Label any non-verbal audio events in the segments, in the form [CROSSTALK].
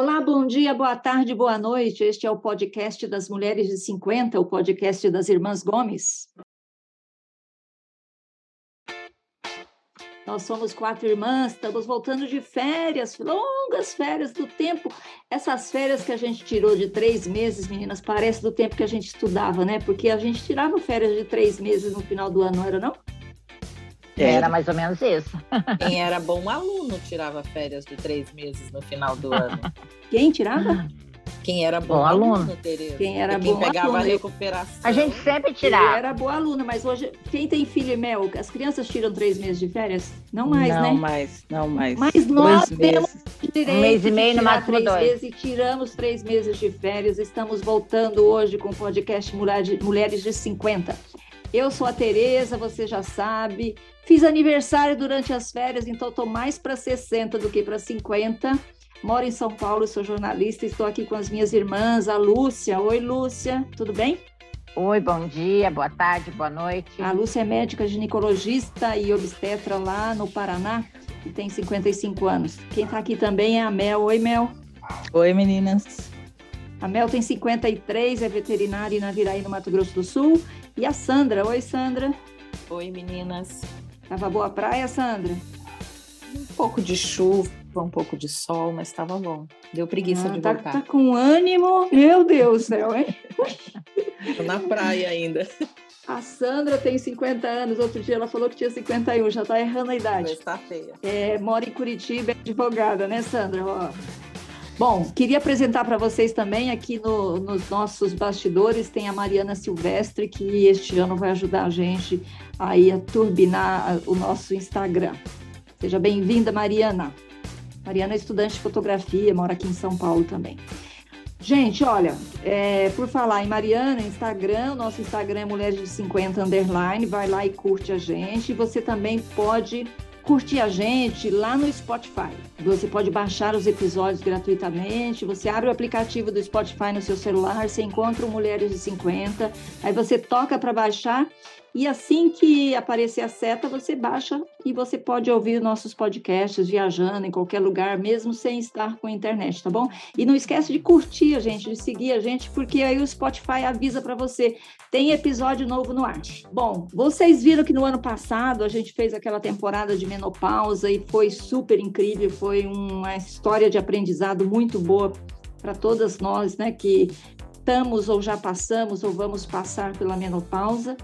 Olá, bom dia, boa tarde, boa noite. Este é o podcast das Mulheres de 50, o podcast das Irmãs Gomes. Nós somos quatro irmãs, estamos voltando de férias, longas férias do tempo. Essas férias que a gente tirou de três meses, meninas, parece do tempo que a gente estudava, né? Porque a gente tirava férias de três meses no final do ano, não era não? Era mais ou menos isso. [LAUGHS] Quem era bom aluno tirava férias de três meses no final do ano. [LAUGHS] Quem tirava? Quem era bom, Bom aluno, aluno. Tereza. Quem era quem bom pegava aluno. a recuperação. A gente sempre tirava. era boa aluna, mas hoje, quem tem filho e mel, as crianças tiram três meses de férias? Não mais, não né? mais, não mais. Mas nós Dois temos meses. direito Um mês e meio, de no tirar máximo três dois. meses e tiramos três meses de férias. Estamos voltando hoje com o podcast Mulheres de 50. Eu sou a Tereza, você já sabe. Fiz aniversário durante as férias, então estou mais para 60 do que para 50. Moro em São Paulo, sou jornalista, estou aqui com as minhas irmãs, a Lúcia. Oi, Lúcia, tudo bem? Oi, bom dia, boa tarde, boa noite. A Lúcia é médica ginecologista e obstetra lá no Paraná e tem 55 anos. Quem está aqui também é a Mel. Oi, Mel. Oi, meninas. A Mel tem 53, é veterinária em Naviraí, no Mato Grosso do Sul. E a Sandra. Oi, Sandra. Oi, meninas. Tava boa a praia, Sandra? Um pouco de chuva, um pouco de sol, mas estava bom. Deu preguiça Ah, de tá, voltar. tá com ânimo. Meu Deus do céu, hein? Tô na praia ainda. A Sandra tem 50 anos. Outro dia ela falou que tinha 51, já tá errando a idade. Mas tá feia. É, mora em Curitiba, é advogada, né, Sandra? Ó. Bom, queria apresentar para vocês também aqui no- nos nossos bastidores tem a Mariana Silvestre, que este ano vai ajudar a gente aí a turbinar o nosso Instagram. Seja bem-vinda, Mariana. Mariana é estudante de fotografia, mora aqui em São Paulo também. Gente, olha, é, por falar em Mariana, Instagram, nosso Instagram é Mulheres de 50 Underline, vai lá e curte a gente. Você também pode curtir a gente lá no Spotify. Você pode baixar os episódios gratuitamente. Você abre o aplicativo do Spotify no seu celular, você encontra o Mulheres de 50, aí você toca para baixar. E assim que aparecer a seta, você baixa e você pode ouvir nossos podcasts viajando em qualquer lugar, mesmo sem estar com a internet, tá bom? E não esquece de curtir a gente, de seguir a gente, porque aí o Spotify avisa para você tem episódio novo no ar. Bom, vocês viram que no ano passado a gente fez aquela temporada de menopausa e foi super incrível, foi uma história de aprendizado muito boa para todas nós, né, que estamos ou já passamos ou vamos passar pela menopausa.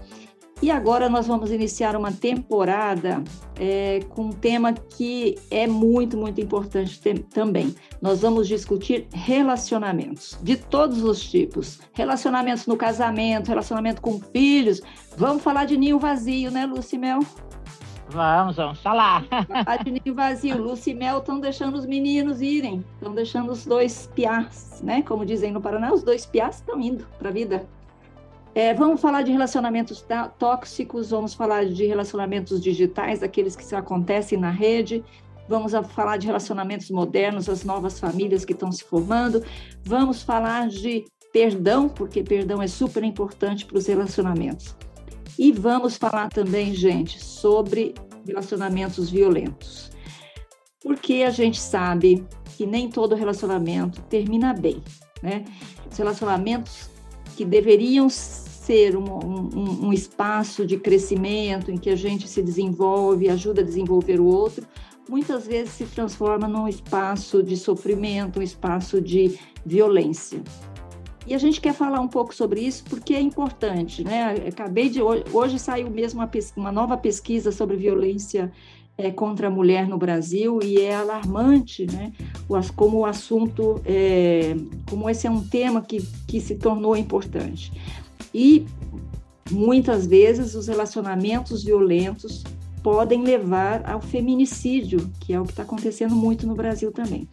E agora nós vamos iniciar uma temporada é, com um tema que é muito, muito importante também. Nós vamos discutir relacionamentos de todos os tipos. Relacionamentos no casamento, relacionamento com filhos. Vamos falar de ninho vazio, né, Lucimel? Vamos, vamos falar. [LAUGHS] Falar de ninho vazio. Lucimel estão deixando os meninos irem. Estão deixando os dois piás, né? Como dizem no Paraná, os dois piás estão indo para a vida. É, vamos falar de relacionamentos tá- tóxicos, vamos falar de relacionamentos digitais, aqueles que acontecem na rede. Vamos falar de relacionamentos modernos, as novas famílias que estão se formando. Vamos falar de perdão, porque perdão é super importante para os relacionamentos. E vamos falar também, gente, sobre relacionamentos violentos. Porque a gente sabe que nem todo relacionamento termina bem, né? Os relacionamentos que deveriam ser um, um- um espaço de crescimento em que a gente se desenvolve, ajuda a desenvolver o outro, muitas vezes se transforma num espaço de sofrimento, um espaço de violência. E a gente quer falar um pouco sobre isso porque é importante, né? Acabei de hoje, hoje saiu mesmo uma, pes- uma nova pesquisa sobre violência eh, contra a mulher no Brasil e é alarmante, né? Como o assunto, é, como esse é um tema que, que se tornou importante. E muitas vezes os relacionamentos violentos podem levar ao feminicídio, que é o que está acontecendo muito no Brasil também.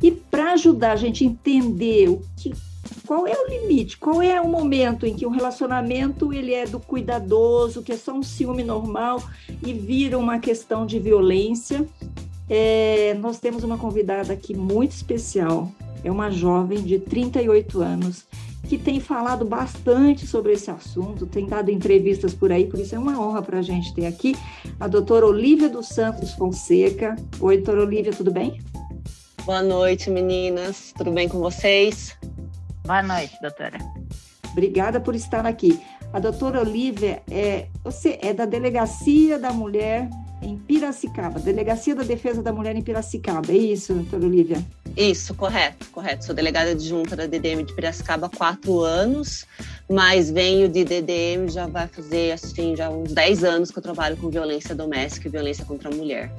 E para ajudar a gente a entender o que, qual é o limite, qual é o momento em que o relacionamento ele é do cuidadoso, que é só um ciúme normal e vira uma questão de violência, é, nós temos uma convidada aqui muito especial, é uma jovem de 38 anos que tem falado bastante sobre esse assunto, tem dado entrevistas por aí, por isso é uma honra para a gente ter aqui a doutora Olívia dos Santos Fonseca. Oi, doutora Olívia, tudo bem? Boa noite, meninas. Tudo bem com vocês? Boa noite, doutora. Obrigada por estar aqui. A doutora Olivia, é, você é da Delegacia da Mulher em Piracicaba, Delegacia da Defesa da Mulher em Piracicaba, é isso, doutora Olivia? Isso, correto, correto. Sou delegada adjunta da DDM de Piracicaba há quatro anos, mas venho de DDM já vai fazer, assim, já uns 10 anos que eu trabalho com violência doméstica e violência contra a mulher.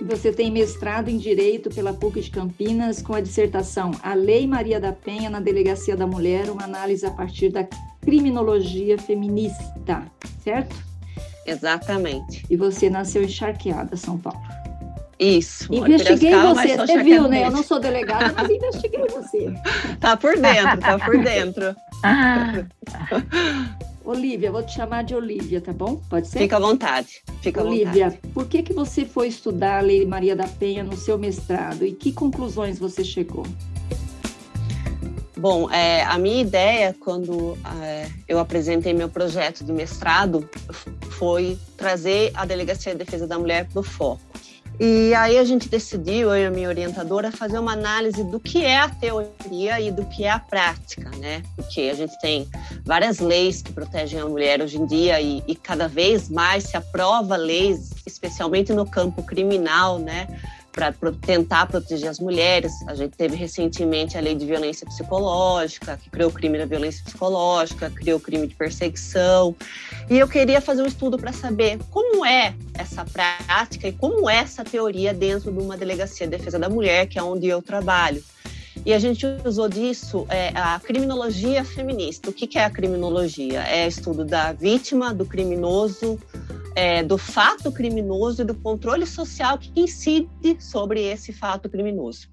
Você tem mestrado em Direito pela PUC de Campinas com a dissertação A Lei Maria da Penha na Delegacia da Mulher, uma análise a partir da criminologia feminista, certo? Exatamente. E você nasceu em Charqueada, São Paulo. Isso. Investiguei você, você viu, né? Eu não sou delegada, mas investiguei você. [LAUGHS] Tá por dentro, tá por dentro. [LAUGHS] Olivia, vou te chamar de Olivia, tá bom? Pode ser? Fica à vontade. Fica à Olivia, vontade. por que, que você foi estudar a Lei Maria da Penha no seu mestrado e que conclusões você chegou? Bom, é, a minha ideia, quando é, eu apresentei meu projeto de mestrado, foi trazer a Delegacia de Defesa da Mulher para o foco. E aí a gente decidiu, eu e a minha orientadora, fazer uma análise do que é a teoria e do que é a prática, né? Porque a gente tem várias leis que protegem a mulher hoje em dia e, e cada vez mais se aprova leis, especialmente no campo criminal, né? Para tentar proteger as mulheres. A gente teve recentemente a lei de violência psicológica, que criou o crime da violência psicológica, criou o crime de perseguição. E eu queria fazer um estudo para saber como é essa prática e como é essa teoria dentro de uma delegacia de defesa da mulher, que é onde eu trabalho. E a gente usou disso é, a criminologia feminista. O que, que é a criminologia? É estudo da vítima, do criminoso, é, do fato criminoso e do controle social que incide sobre esse fato criminoso.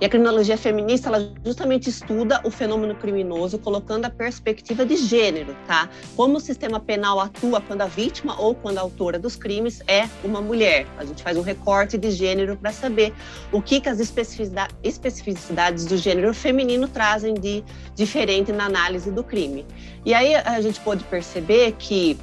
E a criminologia feminista, ela justamente estuda o fenômeno criminoso colocando a perspectiva de gênero, tá? Como o sistema penal atua quando a vítima ou quando a autora dos crimes é uma mulher. A gente faz um recorte de gênero para saber o que, que as especificidades do gênero feminino trazem de diferente na análise do crime. E aí a gente pode perceber que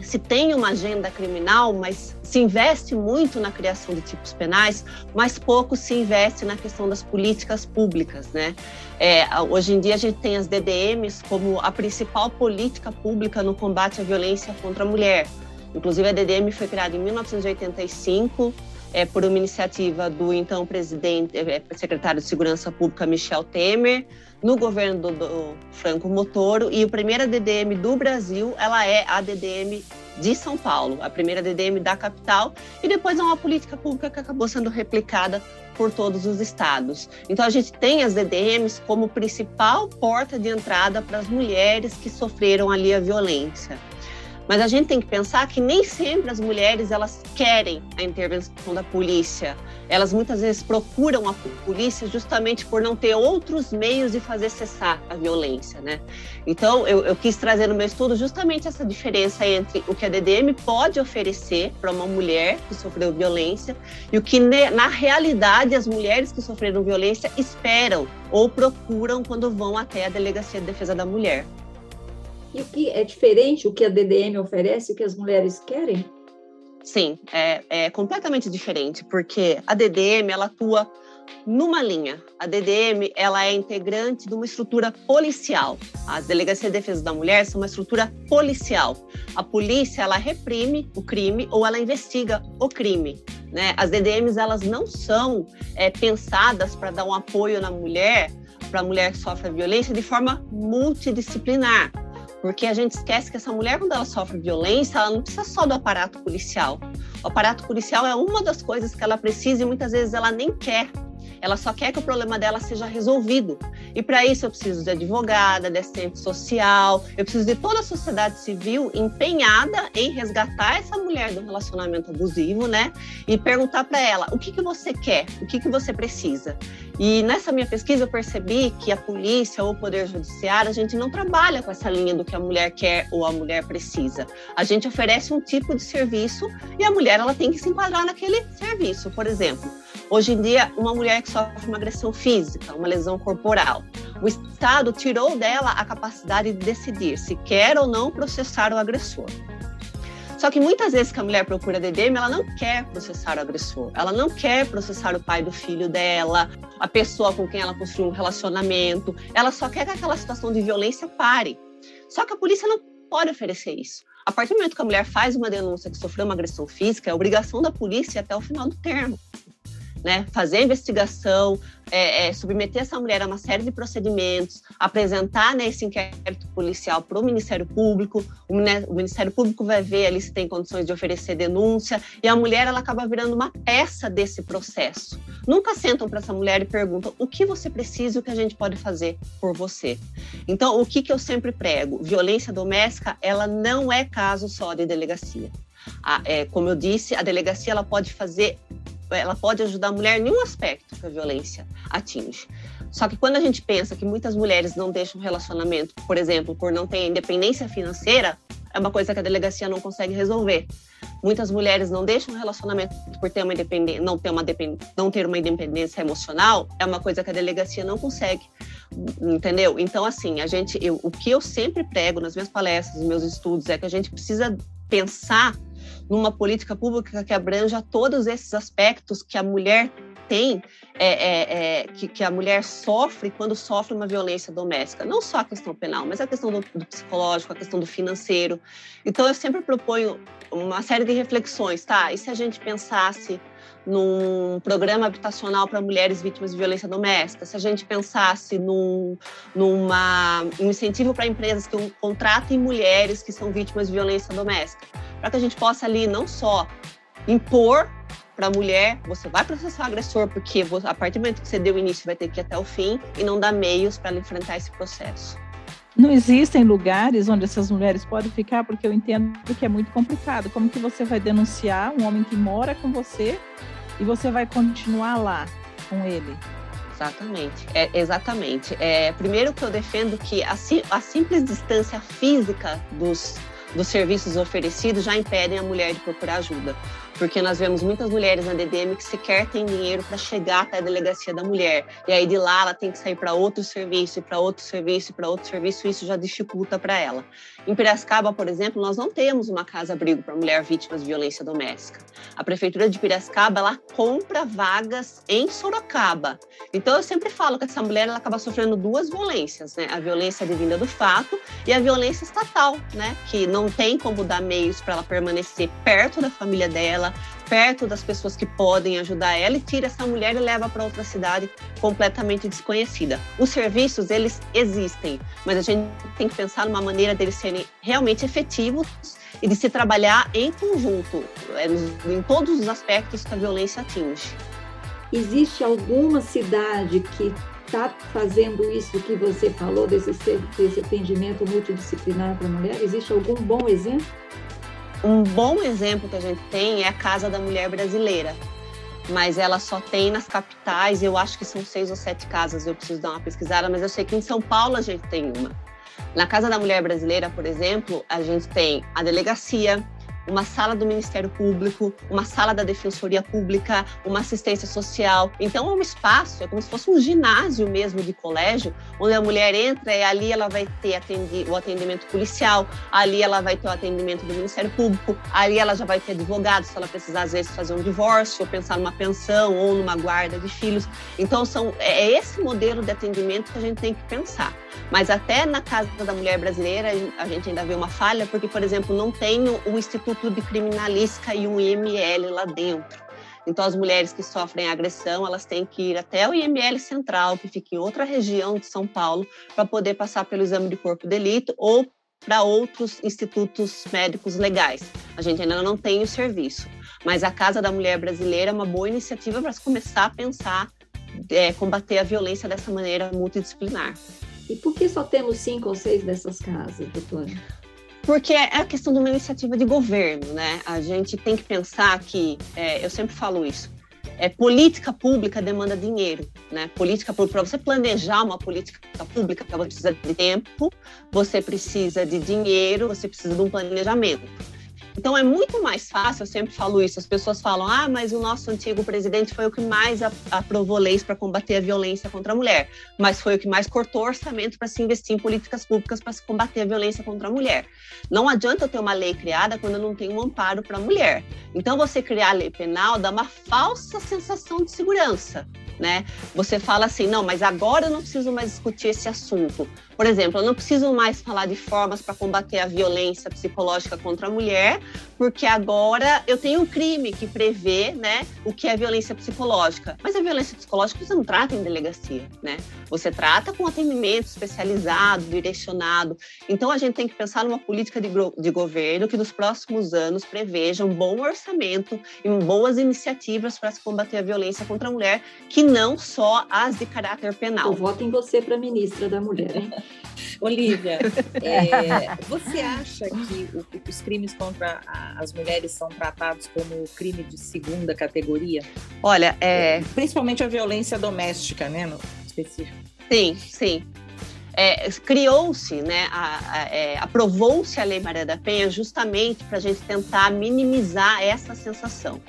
se tem uma agenda criminal, mas se investe muito na criação de tipos penais, mas pouco se investe na questão das políticas públicas, né? É, hoje em dia a gente tem as DDMs como a principal política pública no combate à violência contra a mulher. Inclusive a DDM foi criada em 1985 é, por uma iniciativa do então presidente, é, secretário de Segurança Pública Michel Temer, no governo do, do Franco Motoro e a primeira DDM do Brasil, ela é a DDM de São Paulo, a primeira DDM da capital, e depois é uma política pública que acabou sendo replicada por todos os estados. Então a gente tem as DDMs como principal porta de entrada para as mulheres que sofreram ali a violência. Mas a gente tem que pensar que nem sempre as mulheres elas querem a intervenção da polícia. Elas muitas vezes procuram a polícia justamente por não ter outros meios de fazer cessar a violência, né? Então eu, eu quis trazer no meu estudo justamente essa diferença entre o que a DDM pode oferecer para uma mulher que sofreu violência e o que na realidade as mulheres que sofreram violência esperam ou procuram quando vão até a delegacia de defesa da mulher. E o que é diferente o que a DDM oferece, o que as mulheres querem? Sim, é, é completamente diferente, porque a DDM ela atua numa linha. A DDM ela é integrante de uma estrutura policial. As delegacias de defesa da mulher são uma estrutura policial. A polícia ela reprime o crime ou ela investiga o crime. Né? As DDMs elas não são é, pensadas para dar um apoio na mulher, para a mulher que sofre violência de forma multidisciplinar. Porque a gente esquece que essa mulher, quando ela sofre violência, ela não precisa só do aparato policial. O aparato policial é uma das coisas que ela precisa e muitas vezes ela nem quer. Ela só quer que o problema dela seja resolvido. E para isso eu preciso de advogada, de assistente social, eu preciso de toda a sociedade civil empenhada em resgatar essa mulher do relacionamento abusivo, né? E perguntar para ela: o que, que você quer? O que, que você precisa? E nessa minha pesquisa eu percebi que a polícia ou o poder judiciário, a gente não trabalha com essa linha do que a mulher quer ou a mulher precisa. A gente oferece um tipo de serviço e a mulher ela tem que se enquadrar naquele serviço. Por exemplo, hoje em dia, uma mulher que sofre uma agressão física, uma lesão corporal, o Estado tirou dela a capacidade de decidir se quer ou não processar o agressor. Só que muitas vezes que a mulher procura DDM, ela não quer processar o agressor, ela não quer processar o pai do filho dela, a pessoa com quem ela construiu um relacionamento, ela só quer que aquela situação de violência pare. Só que a polícia não pode oferecer isso. A partir do momento que a mulher faz uma denúncia que sofreu uma agressão física, é obrigação da polícia até o final do termo né, fazer a investigação, é, é, submeter essa mulher a uma série de procedimentos, apresentar né, esse inquérito policial para o Ministério Público, o, Ministério Público vai ver ali se tem condições de oferecer denúncia, e a mulher ela acaba virando uma peça desse processo. Nunca sentam para essa mulher e perguntam o que você precisa e o que a gente pode fazer por você. Então, o que, que eu sempre prego? Violência doméstica, ela não é caso só de delegacia. A, é, como eu disse, a delegacia ela pode fazer ela pode ajudar a mulher em um aspecto que a violência atinge. Só que quando a gente pensa que muitas mulheres não deixam relacionamento, por exemplo, por não ter independência financeira, é uma coisa que a delegacia não consegue resolver. Muitas mulheres não deixam relacionamento por ter uma independência, não ter uma não ter uma independência emocional, é uma coisa que a delegacia não consegue, entendeu? Então assim, a gente, eu, o que eu sempre prego nas minhas palestras, nos meus estudos é que a gente precisa pensar numa política pública que abranja todos esses aspectos que a mulher tem, é, é, é, que, que, a mulher sofre quando sofre uma violência doméstica. Não só a questão penal, mas a questão do, do, psicológico, a questão do financeiro. Então, eu sempre proponho uma série de reflexões, tá? E se a gente pensasse num programa habitacional para mulheres vítimas de violência doméstica, se a gente pensasse num numa, um incentivo para empresas que contratem mulheres que são vítimas de violência doméstica, para que a gente possa ali não só impor para a mulher, você vai processar o agressor, porque a partir do momento que você deu início, vai ter que ir até o fim e não dar meios para ela enfrentar esse processo. Não existem lugares onde essas mulheres podem ficar, porque eu entendo que é muito complicado. Como que você vai denunciar um homem que mora com você e você vai continuar lá com ele? Exatamente, é, exatamente. É, primeiro que eu defendo que a, a simples distância física dos, dos serviços oferecidos já impedem a mulher de procurar ajuda porque nós vemos muitas mulheres na DDM que sequer têm dinheiro para chegar até a delegacia da mulher. E aí de lá ela tem que sair para outro serviço, para outro serviço, para outro serviço, e isso já dificulta para ela. Em Piracicaba, por exemplo, nós não temos uma casa-abrigo para mulher vítima de violência doméstica. A prefeitura de Piracicaba, ela compra vagas em Sorocaba. Então eu sempre falo que essa mulher ela acaba sofrendo duas violências, né? A violência vinda do fato e a violência estatal, né? Que não tem como dar meios para ela permanecer perto da família dela, perto das pessoas que podem ajudar ela e tira essa mulher e leva para outra cidade completamente desconhecida. Os serviços, eles existem, mas a gente tem que pensar numa maneira deles serem realmente efetivos e de se trabalhar em conjunto, é, em todos os aspectos que a violência atinge. Existe alguma cidade que está fazendo isso que você falou, desse, desse atendimento multidisciplinar para a mulher? Existe algum bom exemplo? Um bom exemplo que a gente tem é a Casa da Mulher Brasileira, mas ela só tem nas capitais, eu acho que são seis ou sete casas, eu preciso dar uma pesquisada, mas eu sei que em São Paulo a gente tem uma. Na Casa da Mulher Brasileira, por exemplo, a gente tem a delegacia, uma sala do Ministério Público, uma sala da Defensoria Pública, uma assistência social. Então é um espaço, é como se fosse um ginásio mesmo de colégio, onde a mulher entra e ali ela vai ter atendi o atendimento policial, ali ela vai ter o atendimento do Ministério Público, ali ela já vai ter advogado se ela precisar às vezes fazer um divórcio, ou pensar numa pensão ou numa guarda de filhos. Então são é, é esse modelo de atendimento que a gente tem que pensar. Mas até na Casa da Mulher Brasileira a gente ainda vê uma falha, porque, por exemplo, não tem o Instituto de Criminalística e o IML lá dentro. Então, as mulheres que sofrem agressão, elas têm que ir até o IML Central, que fica em outra região de São Paulo, para poder passar pelo exame de corpo de delito ou para outros institutos médicos legais. A gente ainda não tem o serviço, mas a Casa da Mulher Brasileira é uma boa iniciativa para começar a pensar, é, combater a violência dessa maneira multidisciplinar. E por que só temos cinco ou seis dessas casas, doutora? Porque é a questão de uma iniciativa de governo, né? A gente tem que pensar que, é, eu sempre falo isso, é, política pública demanda dinheiro, né? Política para você planejar uma política pública, você precisa de tempo, você precisa de dinheiro, você precisa de um planejamento. Então é muito mais fácil, eu sempre falo isso, as pessoas falam: "Ah, mas o nosso antigo presidente foi o que mais aprovou leis para combater a violência contra a mulher, mas foi o que mais cortou orçamento para se investir em políticas públicas para se combater a violência contra a mulher". Não adianta eu ter uma lei criada quando eu não tenho um amparo para a mulher. Então você criar a lei penal dá uma falsa sensação de segurança né? Você fala assim, não, mas agora eu não preciso mais discutir esse assunto. Por exemplo, eu não preciso mais falar de formas para combater a violência psicológica contra a mulher, porque agora eu tenho um crime que prevê, né, o que é violência psicológica. Mas a violência psicológica você não trata em delegacia, né? Você trata com atendimento especializado, direcionado. Então a gente tem que pensar numa política de, de governo que nos próximos anos preveja um bom orçamento e boas iniciativas para se combater a violência contra a mulher, que não só as de caráter penal. Eu voto em você para ministra da Mulher, hein? Olivia, [LAUGHS] é, você acha que os crimes contra as mulheres são tratados como crime de segunda categoria? Olha, é... principalmente a violência doméstica, né, no específico. Sim, sim. É, criou-se, né, é, aprovou-se a Lei Maria da Penha justamente para a gente tentar minimizar essa sensação.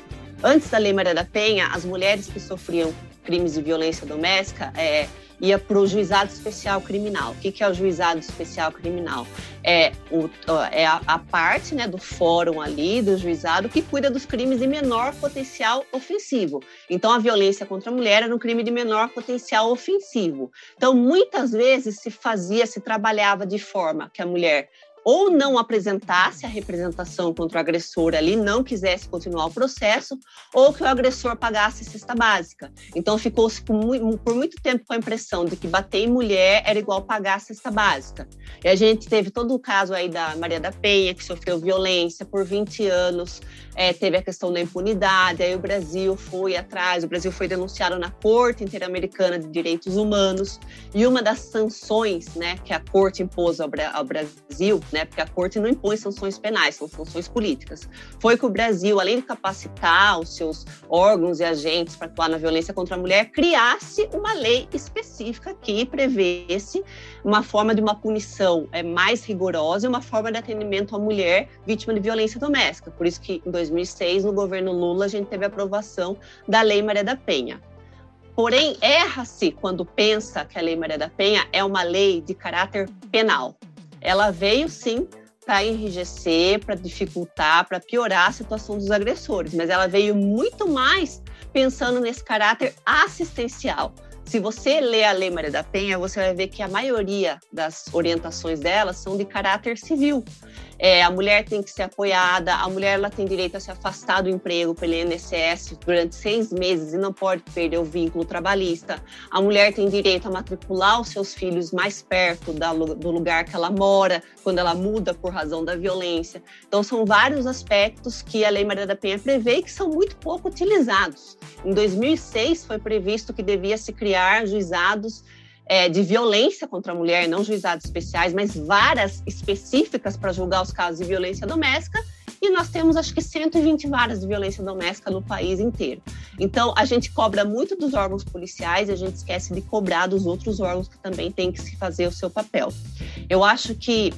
Antes da Lei Maria da Penha, as mulheres que sofriam crimes de violência doméstica é, ia para o juizado especial criminal. O que, que é o juizado especial criminal? É, o, é a, a, parte né, do fórum ali, do juizado, que cuida dos crimes de menor potencial ofensivo. Então, a violência contra a mulher era um crime de menor potencial ofensivo. Então, muitas vezes se fazia, se trabalhava de forma que a mulher ou não apresentasse a representação contra o agressor ali, não quisesse continuar o processo, ou que o agressor pagasse cesta básica. Então ficou-se por, muito tempo com a impressão de que bater em mulher era igual pagar cesta básica. E a gente teve todo o caso aí da Maria da Penha, que sofreu violência por 20 anos, é, teve a questão da impunidade, aí o Brasil foi atrás, o Brasil foi denunciado na Corte Interamericana de Direitos Humanos, e uma das sanções né, que a Corte impôs ao, ao Brasil né? Porque a corte não impõe sanções penais, são sanções políticas. Foi que o Brasil, além de capacitar os seus órgãos e agentes para atuar na violência contra a mulher, criasse uma lei específica que prevesse uma forma de uma punição é, mais rigorosa e uma forma de atendimento à mulher vítima de violência doméstica. Por isso que em 2006, no governo Lula, a gente teve a aprovação da Lei Maria da Penha. Porém, erra-se quando pensa que a Lei Maria da Penha é uma lei de caráter penal ela veio sim para enrijecer, para dificultar, para piorar a situação dos agressores, mas ela veio muito mais pensando nesse caráter assistencial. Se você lê a Lei Maria da Penha, você vai ver que a maioria das orientações dela são de caráter civil. É, a mulher tem que ser apoiada, a mulher ela tem direito a se afastar do emprego pelo INSS durante seis meses e não pode perder o vínculo trabalhista. A mulher tem direito a matricular os seus filhos mais perto da, do lugar que ela mora, quando ela muda por razão da violência. Então, são vários aspectos que a Lei Maria da Penha prevê e que são muito pouco utilizados. Em 2006, foi previsto que devia se criar juizados é, de violência contra a mulher, não juizados especiais, mas varas específicas para julgar os casos de violência doméstica. E nós temos, acho que, 120 varas de violência doméstica no país inteiro. Então, a gente cobra muito dos órgãos policiais e a gente esquece de cobrar dos outros órgãos que também têm que se fazer o seu papel. Eu acho que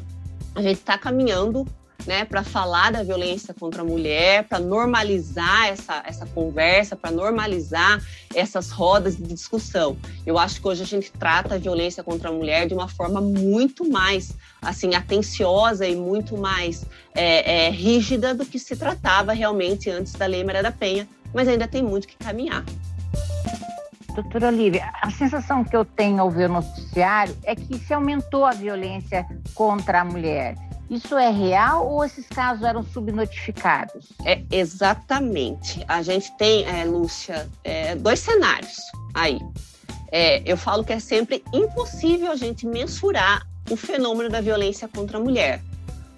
a gente está caminhando né, para falar da violência contra a mulher, para normalizar essa, essa conversa, para normalizar essas rodas de discussão. Eu acho que hoje a gente trata a violência contra a mulher de uma forma muito mais assim atenciosa e muito mais é, é, rígida do que se tratava realmente antes da Lei Maria da Penha, mas ainda tem muito que caminhar. Doutora Olivia, a sensação que eu tenho ao ver o noticiário é que se aumentou a violência contra a mulher. Isso é real ou esses casos eram subnotificados? É exatamente. A gente tem, é, Lúcia, é, dois cenários aí. É, eu falo que é sempre impossível a gente mensurar o fenômeno da violência contra a mulher,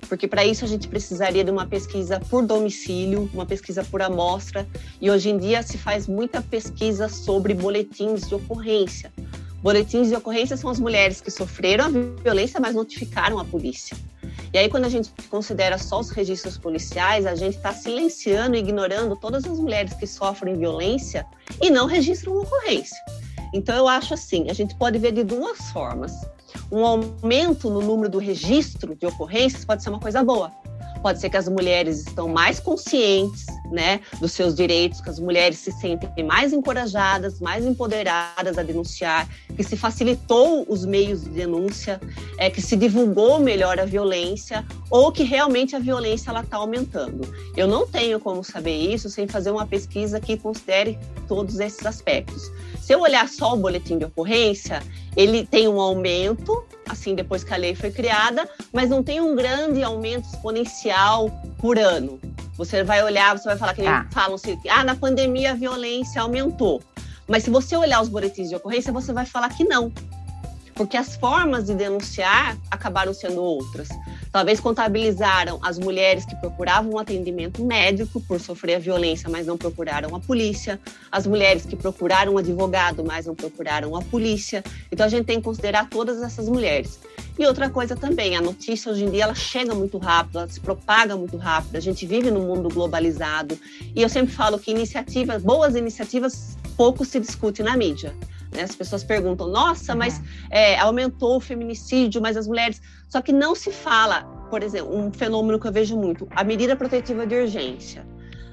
porque para isso a gente precisaria de uma pesquisa por domicílio, uma pesquisa por amostra, e hoje em dia se faz muita pesquisa sobre boletins de ocorrência. Boletins de ocorrência são as mulheres que sofreram a violência, mas notificaram a polícia. E aí, quando a gente considera só os registros policiais, a gente está silenciando e ignorando todas as mulheres que sofrem violência e não registram ocorrência. Então, eu acho assim: a gente pode ver de duas formas. Um aumento no número do registro de ocorrências pode ser uma coisa boa, pode ser que as mulheres estão mais conscientes, né, dos seus direitos, que as mulheres se sentem mais encorajadas, mais empoderadas a denunciar, que se facilitou os meios de denúncia, é, que se divulgou melhor a violência, ou que realmente a violência ela está aumentando. Eu não tenho como saber isso sem fazer uma pesquisa que considere todos esses aspectos. Se eu olhar só o boletim de ocorrência, ele tem um aumento, assim, depois que a lei foi criada, mas não tem um grande aumento exponencial por ano. Você vai olhar, você vai falar que ah. falam assim, ah, na pandemia a violência aumentou. Mas se você olhar os boletins de ocorrência, você vai falar que não. Porque as formas de denunciar acabaram sendo outras. Talvez contabilizaram as mulheres que procuravam um atendimento médico por sofrer a violência, mas não procuraram a polícia, as mulheres que procuraram um advogado, mas não procuraram a polícia. Então a gente tem que considerar todas essas mulheres. E outra coisa também, a notícia hoje em dia ela chega muito rápido, ela se propaga muito rápido. A gente vive num mundo globalizado e eu sempre falo que iniciativas, boas iniciativas, pouco se discute na mídia. Né? As pessoas perguntam, nossa, mas é, aumentou o feminicídio, mas as mulheres. Só que não se fala, por exemplo, um fenômeno que eu vejo muito, a medida protetiva de urgência.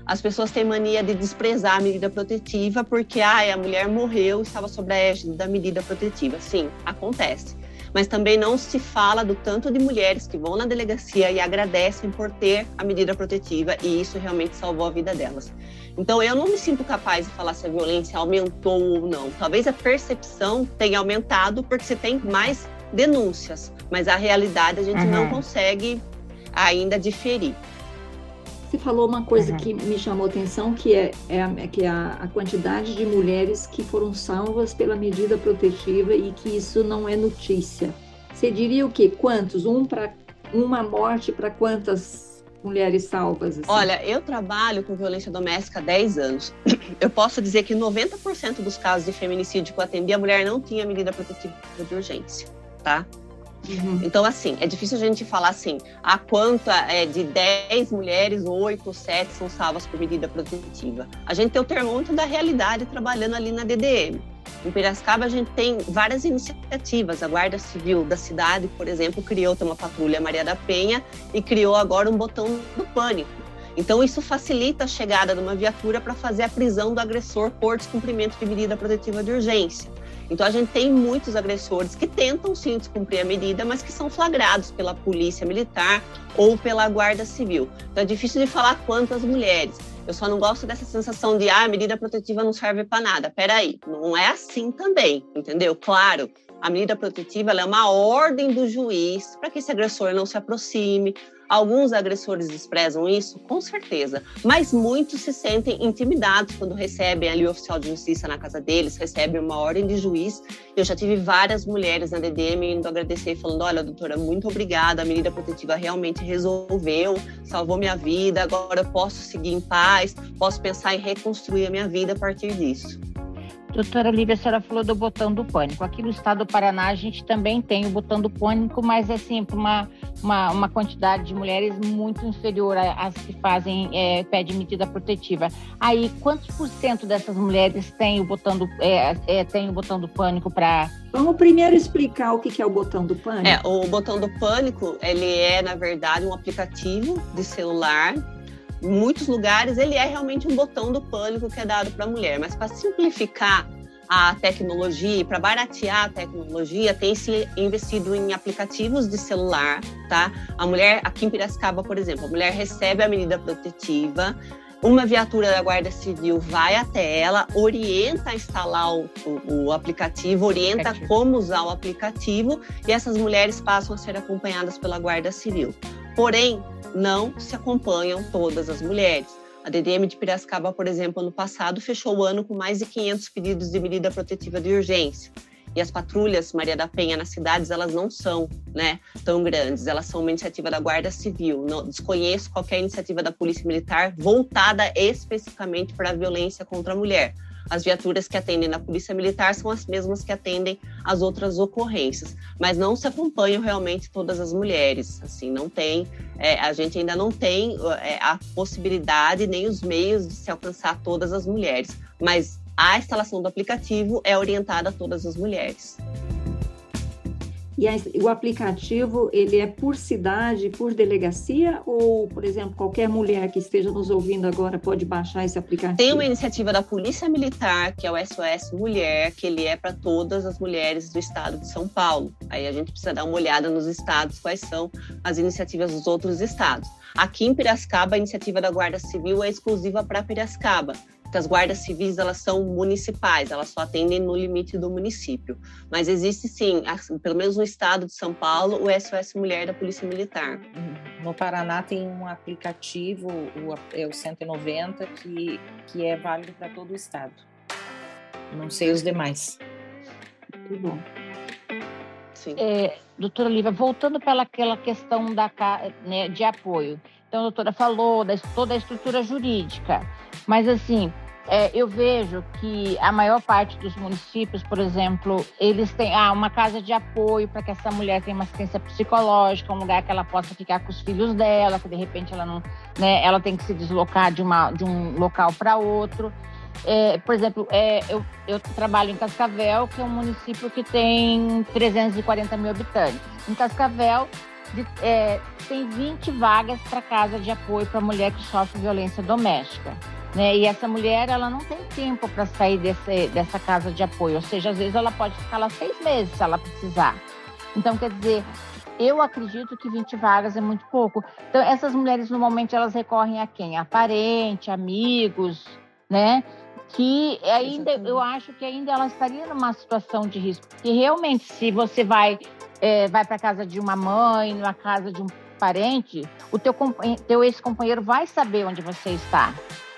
As pessoas têm mania de desprezar a medida protetiva porque ah, a mulher morreu e estava sob a égide da medida protetiva. Sim, acontece. Mas também não se fala do tanto de mulheres que vão na delegacia e agradecem por ter a medida protetiva e isso realmente salvou a vida delas. Então eu não me sinto capaz de falar se a violência aumentou ou não. Talvez a percepção tenha aumentado porque você tem mais denúncias, mas a realidade a gente uhum. não consegue ainda diferir. Você falou uma coisa uhum. que me chamou atenção, que é, é, é que a, a, quantidade de mulheres que foram salvas pela medida protetiva e que isso não é notícia. Você diria o quê? Quantos? Um para uma morte para quantas mulheres salvas? Assim? Olha, eu trabalho com violência doméstica há 10 anos. [CLEARS THROAT] Eu posso dizer que 90% dos casos de feminicídio que eu atendi, a mulher não tinha medida protetiva de urgência, tá? Uhum. Então, assim, é difícil a gente falar assim, a quanto é, de 10 mulheres, 8 ou 7 são salvas por medida protetiva. A gente tem o termômetro da realidade trabalhando ali na DDM. Em Piracicaba, a gente tem várias iniciativas. A Guarda Civil da cidade, por exemplo, criou uma patrulha Maria da Penha e criou agora um botão do pânico. Então, isso facilita a chegada de uma viatura para fazer a prisão do agressor por descumprimento de medida protetiva de urgência. Então, a gente tem muitos agressores que tentam sim descumprir a medida, mas que são flagrados pela polícia militar ou pela guarda civil. Então, é difícil de falar quantas mulheres. Eu só não gosto dessa sensação de, ah, a medida protetiva não serve para nada. Peraí, não é assim também, entendeu? Claro, a medida protetiva é uma ordem do juiz para que esse agressor não se aproxime, Alguns agressores desprezam isso, com certeza, mas muitos se sentem intimidados quando recebem ali o oficial de justiça na casa deles, recebem uma ordem de juiz. Eu já tive várias mulheres na DDM indo agradecer falando: olha, doutora, muito obrigada, a medida protetiva realmente resolveu, salvou minha vida, agora eu posso seguir em paz, posso pensar em reconstruir a minha vida a partir disso. Doutora Lívia, a senhora falou do botão do pânico. Aqui no estado do Paraná a gente também tem o botão do pânico, mas é sempre uma, uma, uma quantidade de mulheres muito inferior às que fazem é, pede medida protetiva. Aí, quantos por cento dessas mulheres têm o botão do, é, é, tem o botão do pânico para Vamos primeiro explicar o que é o botão do pânico. É, o botão do pânico, ele é, na verdade, um aplicativo de celular em muitos lugares ele é realmente um botão do pânico que é dado para a mulher, mas para simplificar a tecnologia e para baratear a tecnologia, tem se investido em aplicativos de celular, tá? A mulher, aqui em Piracicaba, por exemplo, a mulher recebe a medida protetiva, uma viatura da Guarda Civil vai até ela, orienta a instalar o, o, o aplicativo, orienta como usar o aplicativo e essas mulheres passam a ser acompanhadas pela Guarda Civil. Porém, não se acompanham todas as mulheres. A DDM de Piracicaba, por exemplo, ano passado fechou o ano com mais de 500 pedidos de medida protetiva de urgência. E as patrulhas Maria da Penha nas cidades, elas não são né, tão grandes, elas são uma iniciativa da Guarda Civil. Não, desconheço qualquer iniciativa da Polícia Militar voltada especificamente para a violência contra a mulher. As viaturas que atendem na Polícia Militar são as mesmas que atendem as outras ocorrências, mas não se acompanham realmente todas as mulheres. Assim, não tem, é, a gente ainda não tem é, a possibilidade nem os meios de se alcançar todas as mulheres, mas a instalação do aplicativo é orientada a todas as mulheres. E a, o aplicativo, ele é por cidade, por delegacia, ou, por exemplo, qualquer mulher que esteja nos ouvindo agora pode baixar esse aplicativo? Tem uma iniciativa da Polícia Militar, que é o SOS Mulher, que ele é para todas as mulheres do estado de São Paulo. Aí a gente precisa dar uma olhada nos estados, quais são as iniciativas dos outros estados. Aqui em Piracicaba, a iniciativa da Guarda Civil é exclusiva para Piracicaba que as guardas civis elas são municipais, elas só atendem no limite do município. Mas existe sim, pelo menos no estado de São Paulo, o SOS Mulher da Polícia Militar. No Paraná tem um aplicativo, o, é o 190, que, que é válido para todo o estado. Não sei os demais. Muito bom. Sim. É, doutora Lívia, voltando para aquela questão da, né, de apoio. Então, a doutora falou da toda a estrutura jurídica, mas assim, é, eu vejo que a maior parte dos municípios, por exemplo, eles têm ah, uma casa de apoio para que essa mulher tenha uma assistência psicológica, um lugar que ela possa ficar com os filhos dela, que de repente ela não, né, ela tem que se deslocar de, uma, de um local para outro. É, por exemplo, é, eu, eu trabalho em Cascavel, que é um município que tem 340 mil habitantes. Em Cascavel, de, é, tem 20 vagas para casa de apoio para mulher que sofre violência doméstica. Né? E essa mulher, ela não tem tempo para sair desse, dessa casa de apoio, ou seja, às vezes ela pode ficar lá seis meses se ela precisar. Então, quer dizer, eu acredito que 20 vagas é muito pouco. Então, essas mulheres, normalmente, elas recorrem a quem? A parente, amigos, né? Que ainda, eu acho que ainda ela estaria numa situação de risco. Porque realmente, se você vai, é, vai para casa de uma mãe, numa casa de um parente, o teu, teu ex-companheiro vai saber onde você está.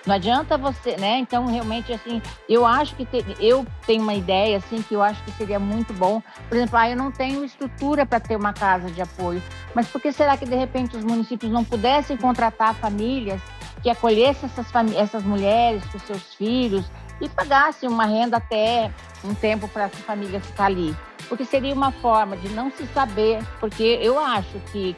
Não adianta você, né? Então, realmente, assim, eu acho que te, eu tenho uma ideia, assim, que eu acho que seria muito bom. Por exemplo, ah, eu não tenho estrutura para ter uma casa de apoio, mas por que será que, de repente, os municípios não pudessem contratar famílias que acolhessem essas, essas mulheres com seus filhos e pagassem uma renda até um tempo para essa família ficar ali? Porque seria uma forma de não se saber, porque eu acho que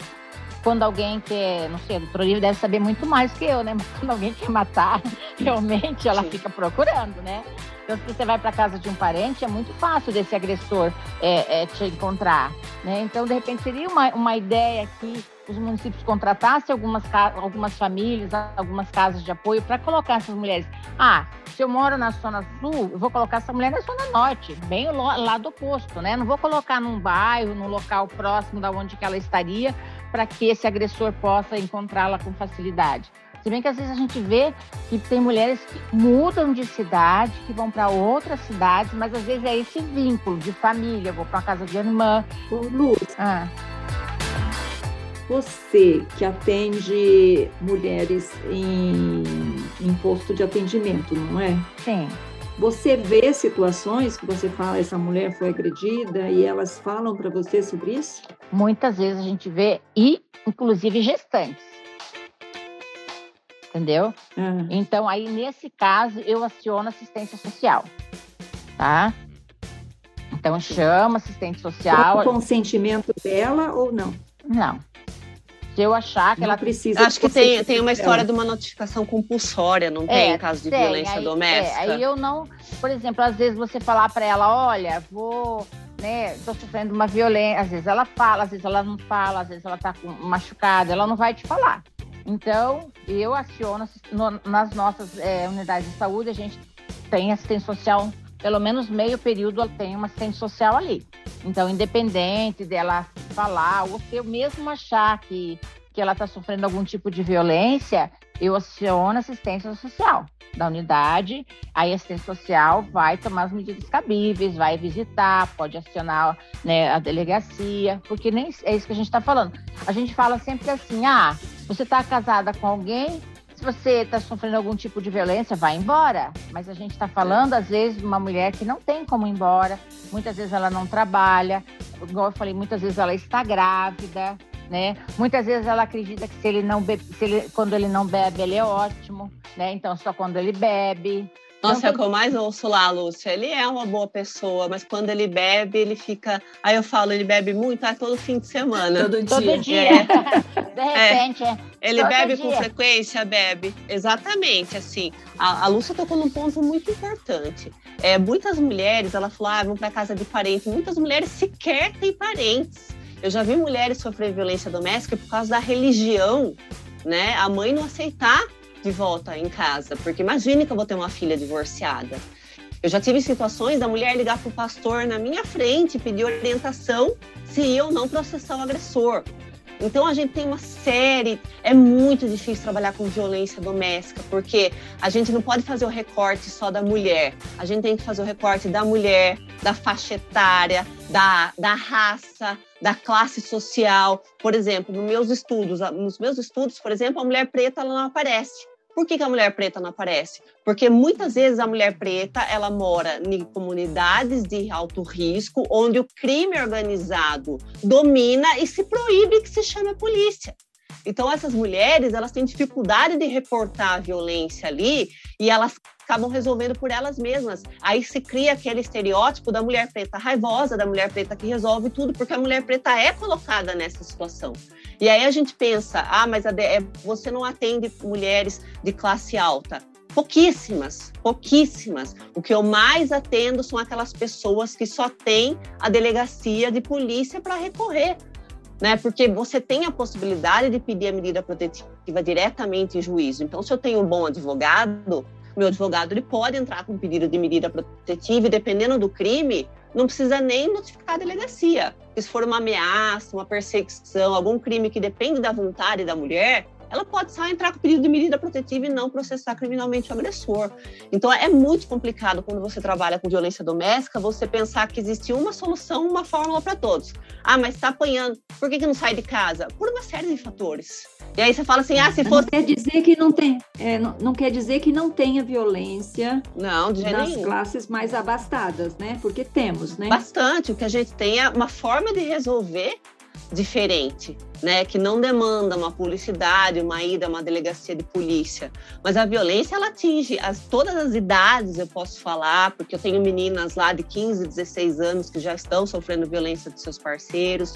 quando alguém quer, não sei, a doutora Lívia deve saber muito mais que eu, né? Mas quando alguém quer matar, [LAUGHS] realmente ela Sim. fica procurando, né? Então, se você vai para casa de um parente, é muito fácil desse agressor é, é, te encontrar, né? Então, de repente, seria uma, uma ideia que os municípios contratassem algumas, algumas famílias, algumas casas de apoio para colocar essas mulheres. Ah, se eu moro na zona sul, eu vou colocar essa mulher na zona norte, bem lá do oposto, né? Não vou colocar num bairro, num local próximo da onde que ela estaria, para que esse agressor possa encontrá-la com facilidade. Se bem que às vezes a gente vê que tem mulheres que mudam de cidade, que vão para outras cidades, mas às vezes é esse vínculo de família, vou para uma casa de irmã. Ô, Luz, ah. você que atende mulheres em, em posto de atendimento, não é? Sim. Você vê situações que você fala essa mulher foi agredida e elas falam para você sobre isso? Muitas vezes a gente vê e inclusive gestantes. Entendeu? Uhum. Então aí nesse caso eu aciono assistência social, tá? Então chama assistente social. Com o consentimento dela ou não? Não se eu achar que não ela precisa. Acho que tem, tem uma história de uma notificação compulsória, não tem, é, em caso de tem, violência aí, doméstica? É, aí eu não. Por exemplo, às vezes você falar para ela: olha, vou. Né, tô sofrendo uma violência. Às vezes ela fala, às vezes ela não fala, às vezes ela tá machucada, ela não vai te falar. Então, eu aciono no, nas nossas é, unidades de saúde, a gente tem assistência social pelo menos meio período ela tem uma assistente social ali. Então, independente dela falar, ou se eu mesmo achar que, que ela está sofrendo algum tipo de violência, eu aciono assistência social da unidade, aí a assistência social vai tomar as medidas cabíveis, vai visitar, pode acionar né, a delegacia, porque nem é isso que a gente está falando. A gente fala sempre assim, ah, você está casada com alguém, se você está sofrendo algum tipo de violência, vai embora. Mas a gente está falando, às vezes, de uma mulher que não tem como ir embora. Muitas vezes ela não trabalha. Igual eu falei, muitas vezes ela está grávida, né? Muitas vezes ela acredita que se ele não bebe, se ele, quando ele não bebe, ele é ótimo, né? Então, só quando ele bebe. Nossa, é o que eu mais ouço lá, Lúcia. Ele é uma boa pessoa, mas quando ele bebe, ele fica. Aí eu falo, ele bebe muito, é todo fim de semana. Todo dia. Todo dia. É. [LAUGHS] De repente, é. Ele todo bebe dia. com frequência, bebe. Exatamente, assim. A, a Lúcia tocou num ponto muito importante. É, muitas mulheres, ela falou, ah, vão para casa de parente. Muitas mulheres sequer têm parentes. Eu já vi mulheres sofrer violência doméstica por causa da religião, né? A mãe não aceitar de volta em casa, porque imagine que eu vou ter uma filha divorciada. Eu já tive situações da mulher ligar para o pastor na minha frente pedir orientação se eu não processar o agressor. Então a gente tem uma série. É muito difícil trabalhar com violência doméstica, porque a gente não pode fazer o recorte só da mulher. A gente tem que fazer o recorte da mulher, da faixa etária, da, da raça, da classe social. Por exemplo, nos meus estudos, nos meus estudos, por exemplo, a mulher preta ela não aparece. Por que, que, a mulher preta não aparece? Porque muitas vezes a mulher preta ela mora em comunidades de alto risco, onde o crime organizado domina e se proíbe que se chame a polícia. Então essas mulheres elas têm dificuldade de reportar a violência ali e elas acabam resolvendo por elas mesmas. Aí se cria aquele estereótipo da mulher preta raivosa, da mulher preta que resolve tudo, porque a mulher preta é colocada nessa situação. E aí a gente pensa, ah, mas é, você não atende mulheres de classe alta. Pouquíssimas, pouquíssimas. O que eu mais atendo são aquelas pessoas que só têm a delegacia de polícia para recorrer. Né? Porque você tem a possibilidade de pedir a medida protetiva diretamente em juízo. Então, se eu tenho um bom advogado, meu advogado ele pode entrar com pedido de medida protetiva e, dependendo do crime, não precisa nem notificar a delegacia. Se for uma ameaça, uma perseguição, algum crime que depende da vontade da mulher, ela pode só entrar com pedido de medida protetiva e não processar criminalmente o agressor. Então é muito complicado quando você trabalha com violência doméstica você pensar que existe uma solução, uma fórmula para todos. Ah, mas está apanhando, por que, que não sai de casa? Por uma série de fatores. E aí você fala assim, ah, se fosse... Não quer dizer que não tem, é, não, não, quer dizer que não tenha violência não, de nas nenhum. classes mais abastadas, né? Porque temos, né? Bastante. O que a gente tem é uma forma de resolver diferente, né? Que não demanda uma publicidade, uma ida a uma delegacia de polícia. Mas a violência, ela atinge as, todas as idades, eu posso falar, porque eu tenho meninas lá de 15, 16 anos que já estão sofrendo violência dos seus parceiros.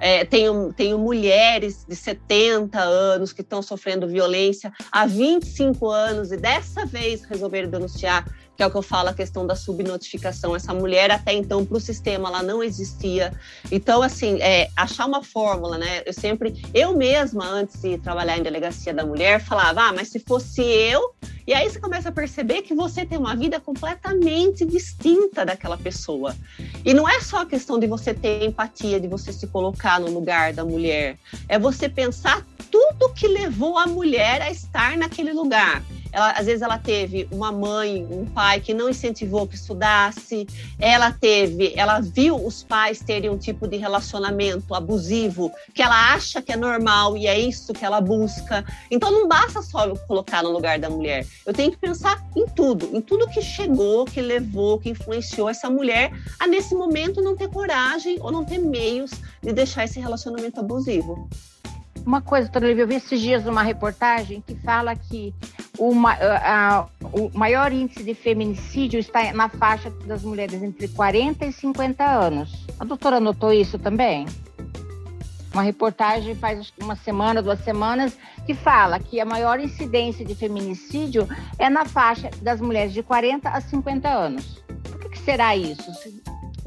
É, tenho, tenho mulheres de 70 anos que estão sofrendo violência há 25 anos e dessa vez resolveram denunciar que é o que eu falo, a questão da subnotificação. Essa mulher, até então, para o sistema, ela não existia. Então, assim, é, achar uma fórmula, né? Eu sempre, eu mesma, antes de trabalhar em delegacia da mulher, falava, ah, mas se fosse eu. E aí você começa a perceber que você tem uma vida completamente distinta daquela pessoa. E não é só a questão de você ter empatia, de você se colocar no lugar da mulher. É você pensar tudo que levou a mulher a estar naquele lugar ela, às vezes ela teve uma mãe, um pai que não incentivou que estudasse, ela teve, ela viu os pais terem um tipo de relacionamento abusivo que ela acha que é normal e é isso que ela busca. Então não basta só colocar no lugar da mulher. Eu tenho que pensar em tudo, em tudo que chegou, que levou, que influenciou essa mulher a nesse momento não ter coragem ou não ter meios de deixar esse relacionamento abusivo. Uma coisa, Lívia, eu vi esses dias uma reportagem que fala que o, a, o maior índice de feminicídio está na faixa das mulheres entre 40 e 50 anos. A doutora notou isso também? Uma reportagem faz uma semana, duas semanas, que fala que a maior incidência de feminicídio é na faixa das mulheres de 40 a 50 anos. Por que, que será isso?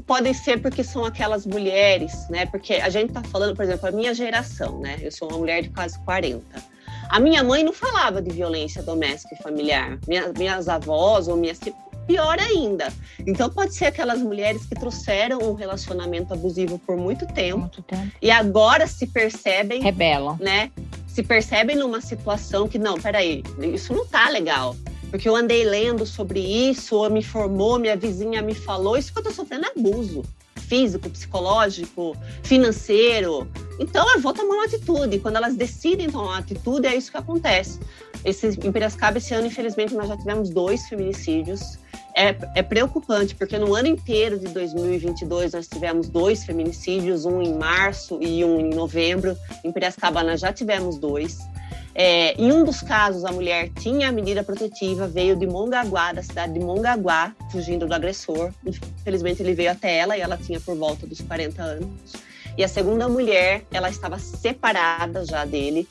podem ser porque são aquelas mulheres, né? Porque a gente tá falando, por exemplo, a minha geração, né? Eu sou uma mulher de quase 40. A minha mãe não falava de violência doméstica e familiar. Minhas, minhas avós ou minhas pior ainda. Então pode ser aquelas mulheres que trouxeram um relacionamento abusivo por muito tempo, muito tempo. e agora se percebem, rebelam, né? Se percebem numa situação que não, peraí, isso não tá legal porque eu andei lendo sobre isso, ou me informou, minha vizinha me falou, isso que eu tô sofrendo é abuso físico, psicológico, financeiro. Então eu vou tomar uma atitude. Quando elas decidem tomar uma atitude, é isso que acontece. Esse, em Piracicaba, esse ano, infelizmente, nós já tivemos dois feminicídios. É, é, preocupante, porque no ano inteiro de 2022 nós tivemos dois feminicídios, um em março e um em novembro. Em Piracicaba nós já tivemos dois. É, em um dos casos, a mulher tinha a medida protetiva, veio de Mongaguá, da cidade de Mongaguá, fugindo do agressor. Infelizmente, ele veio até ela e ela tinha por volta dos 40 anos. E a segunda mulher, ela estava separada já dele.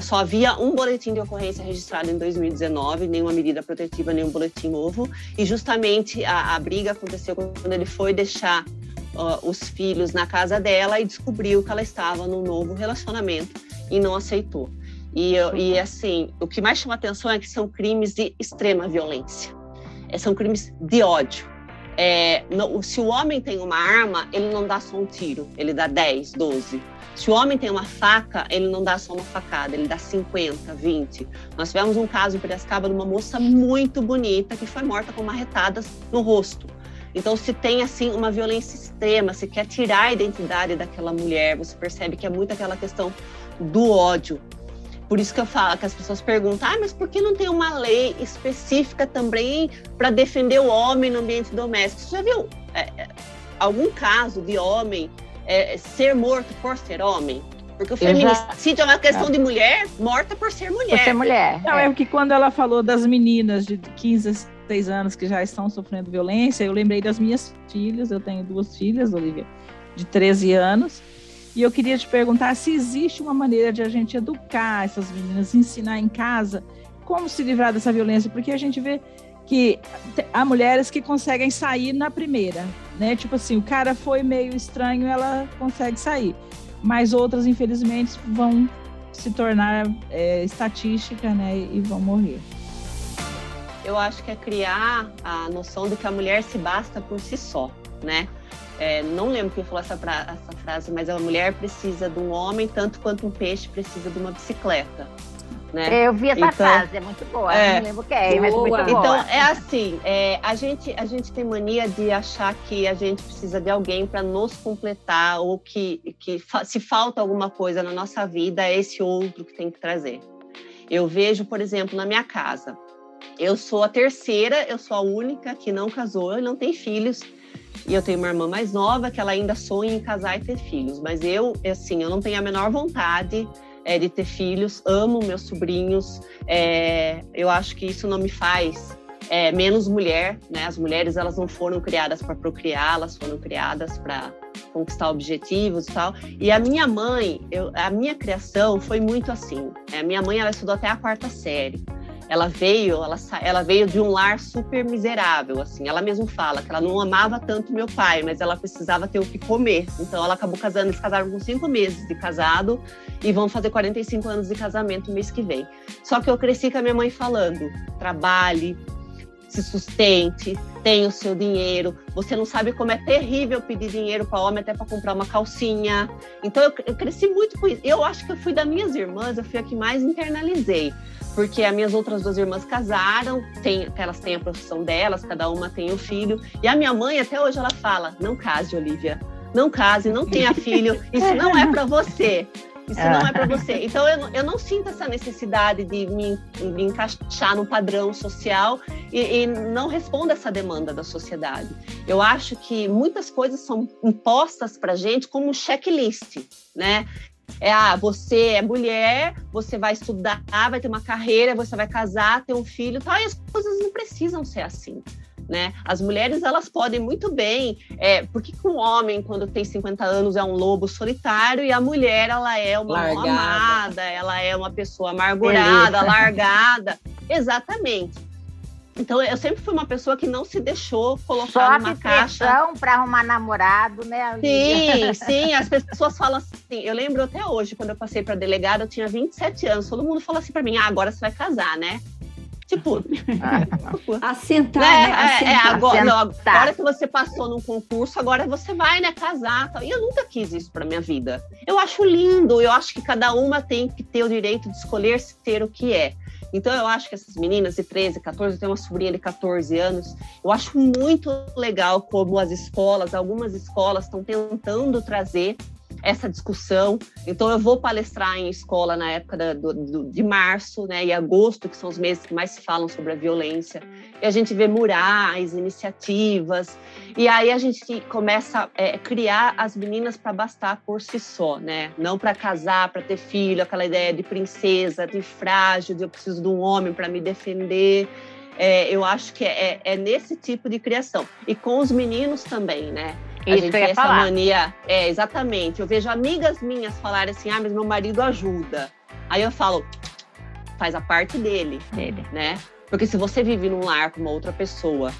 Só havia um boletim de ocorrência registrado em 2019, nenhuma medida protetiva, nenhum boletim novo. E justamente a, a briga aconteceu quando ele foi deixar uh, os filhos na casa dela e descobriu que ela estava num novo relacionamento e não aceitou. E, e assim, o que mais chama atenção é que são crimes de extrema violência. É, são crimes de ódio. É, no, se o homem tem uma arma, ele não dá só um tiro, ele dá 10, 12. Se o homem tem uma faca, ele não dá só uma facada, ele dá 50, 20. Nós tivemos um caso em Piracicaba de uma moça muito bonita que foi morta com marretadas no rosto. Então, se tem assim uma violência extrema, se quer tirar a identidade daquela mulher, você percebe que é muito aquela questão do ódio. Por isso que eu falo que as pessoas perguntam, ah, mas por que não tem uma lei específica também para defender o homem no ambiente doméstico? Você já viu é, é, algum caso de homem é, ser morto por ser homem? Porque o feminicídio já... é uma questão é. de mulher morta por ser mulher. Por ser mulher. Não, é. é que quando ela falou das meninas de 15, 16 anos que já estão sofrendo violência, eu lembrei das minhas filhas, eu tenho duas filhas, Olivia, de 13 anos, e eu queria te perguntar se existe uma maneira de a gente educar essas meninas, ensinar em casa como se livrar dessa violência, porque a gente vê que há mulheres que conseguem sair na primeira, né? Tipo assim, o cara foi meio estranho, ela consegue sair, mas outras, infelizmente, vão se tornar é, estatística, né? E vão morrer. Eu acho que é criar a noção de que a mulher se basta por si só, né? É, não lembro quem falou essa, essa, frase, mas a mulher precisa de um homem tanto quanto um peixe precisa de uma bicicleta. Né? Eu vi essa então, frase, é muito boa. É, não lembro quem é, mas muito boa. Então, é assim, é, a, gente, a gente tem mania de achar que a gente precisa de alguém para nos completar ou que, que fa se falta alguma coisa na nossa vida, é esse outro que tem que trazer. Eu vejo, por exemplo, na minha casa, eu sou a terceira, eu sou a única que não casou e não tem filhos. E eu tenho uma irmã mais nova que ela ainda sonha em casar e ter filhos. Mas eu, assim, eu não tenho a menor vontade é, de ter filhos. Amo meus sobrinhos. É, eu acho que isso não me faz é, menos mulher, né? As mulheres elas não foram criadas para procriar, elas foram criadas para conquistar objetivos e tal. E a minha mãe, eu, a minha criação foi muito assim. A minha mãe ela estudou até a quarta série ela veio, ela, ela veio de um lar super miserável, assim. Ela mesmo fala que ela não amava tanto meu pai, mas ela precisava ter o que comer. Então ela acabou casando, eles casaram com cinco meses de casado e vão fazer 45 anos de casamento mês que vem. Só que eu cresci com a minha mãe falando: trabalhe, se sustente, tenha o seu dinheiro. Você não sabe como é terrível pedir dinheiro para homem até para comprar uma calcinha. Então eu, eu, cresci muito com isso. Eu acho que eu fui das minhas irmãs, eu fui a que mais internalizei porque as minhas outras duas irmãs casaram, tem, elas têm a profissão delas, cada uma tem o um filho. E a minha mãe, até hoje, ela fala: não case, Olivia. Não case, não tenha filho, isso não é para você. Isso não é para você. Então eu, eu não sinto essa necessidade de me, me encaixar no padrão social e, e não respondo essa demanda da sociedade. Eu acho que muitas coisas são impostas para gente como um checklist, né? É, ah, você é mulher, você vai estudar, vai ter uma carreira, você vai casar, ter um filho, tal, e as coisas não precisam ser assim. Né? As mulheres elas podem muito bem. É, por que, um homem, quando tem 50 anos, é um lobo solitário e a mulher ela é uma largada. amada, ela é uma pessoa amargurada, Beleza. largada? Exatamente. Então, eu sempre fui uma pessoa que não se deixou colocar Só numa caixa. para arrumar namorado, né? Sim, [LAUGHS] sim. As pessoas falam assim. Eu lembro até hoje, quando eu passei para delegada, eu tinha 27 anos. Todo mundo falou assim para mim: ah, agora você vai casar, né? Tipo, [LAUGHS] [LAUGHS] assentar, né? né? Assentar. É, é, agora, não, agora que você passou num concurso, agora você vai, né, casar. Tal. E eu nunca quis isso para minha vida. Eu acho lindo, eu acho que cada uma tem que ter o direito de escolher ser o que é. Então eu acho que essas meninas de 13, 14, eu tenho uma sobrinha de 14 anos, eu acho muito legal como as escolas, algumas escolas estão tentando trazer essa discussão. Então, eu vou palestrar em escola na época da, do, do, de março né, e agosto, que são os meses que mais se falam sobre a violência. E a gente vê murais, iniciativas, e aí a gente começa a é, criar as meninas para bastar por si só, né? Não para casar, para ter filho, aquela ideia de princesa, de frágil, de eu preciso de um homem para me defender. É, eu acho que é, é, nesse tipo de criação. E com os meninos também, né? A Isso gente tem essa falar. mania. É, exatamente. Eu vejo amigas minhas falarem assim: ah, mas meu marido ajuda. Aí eu falo, faz a parte dele, dele. né? Porque se você vive num lar com uma outra pessoa,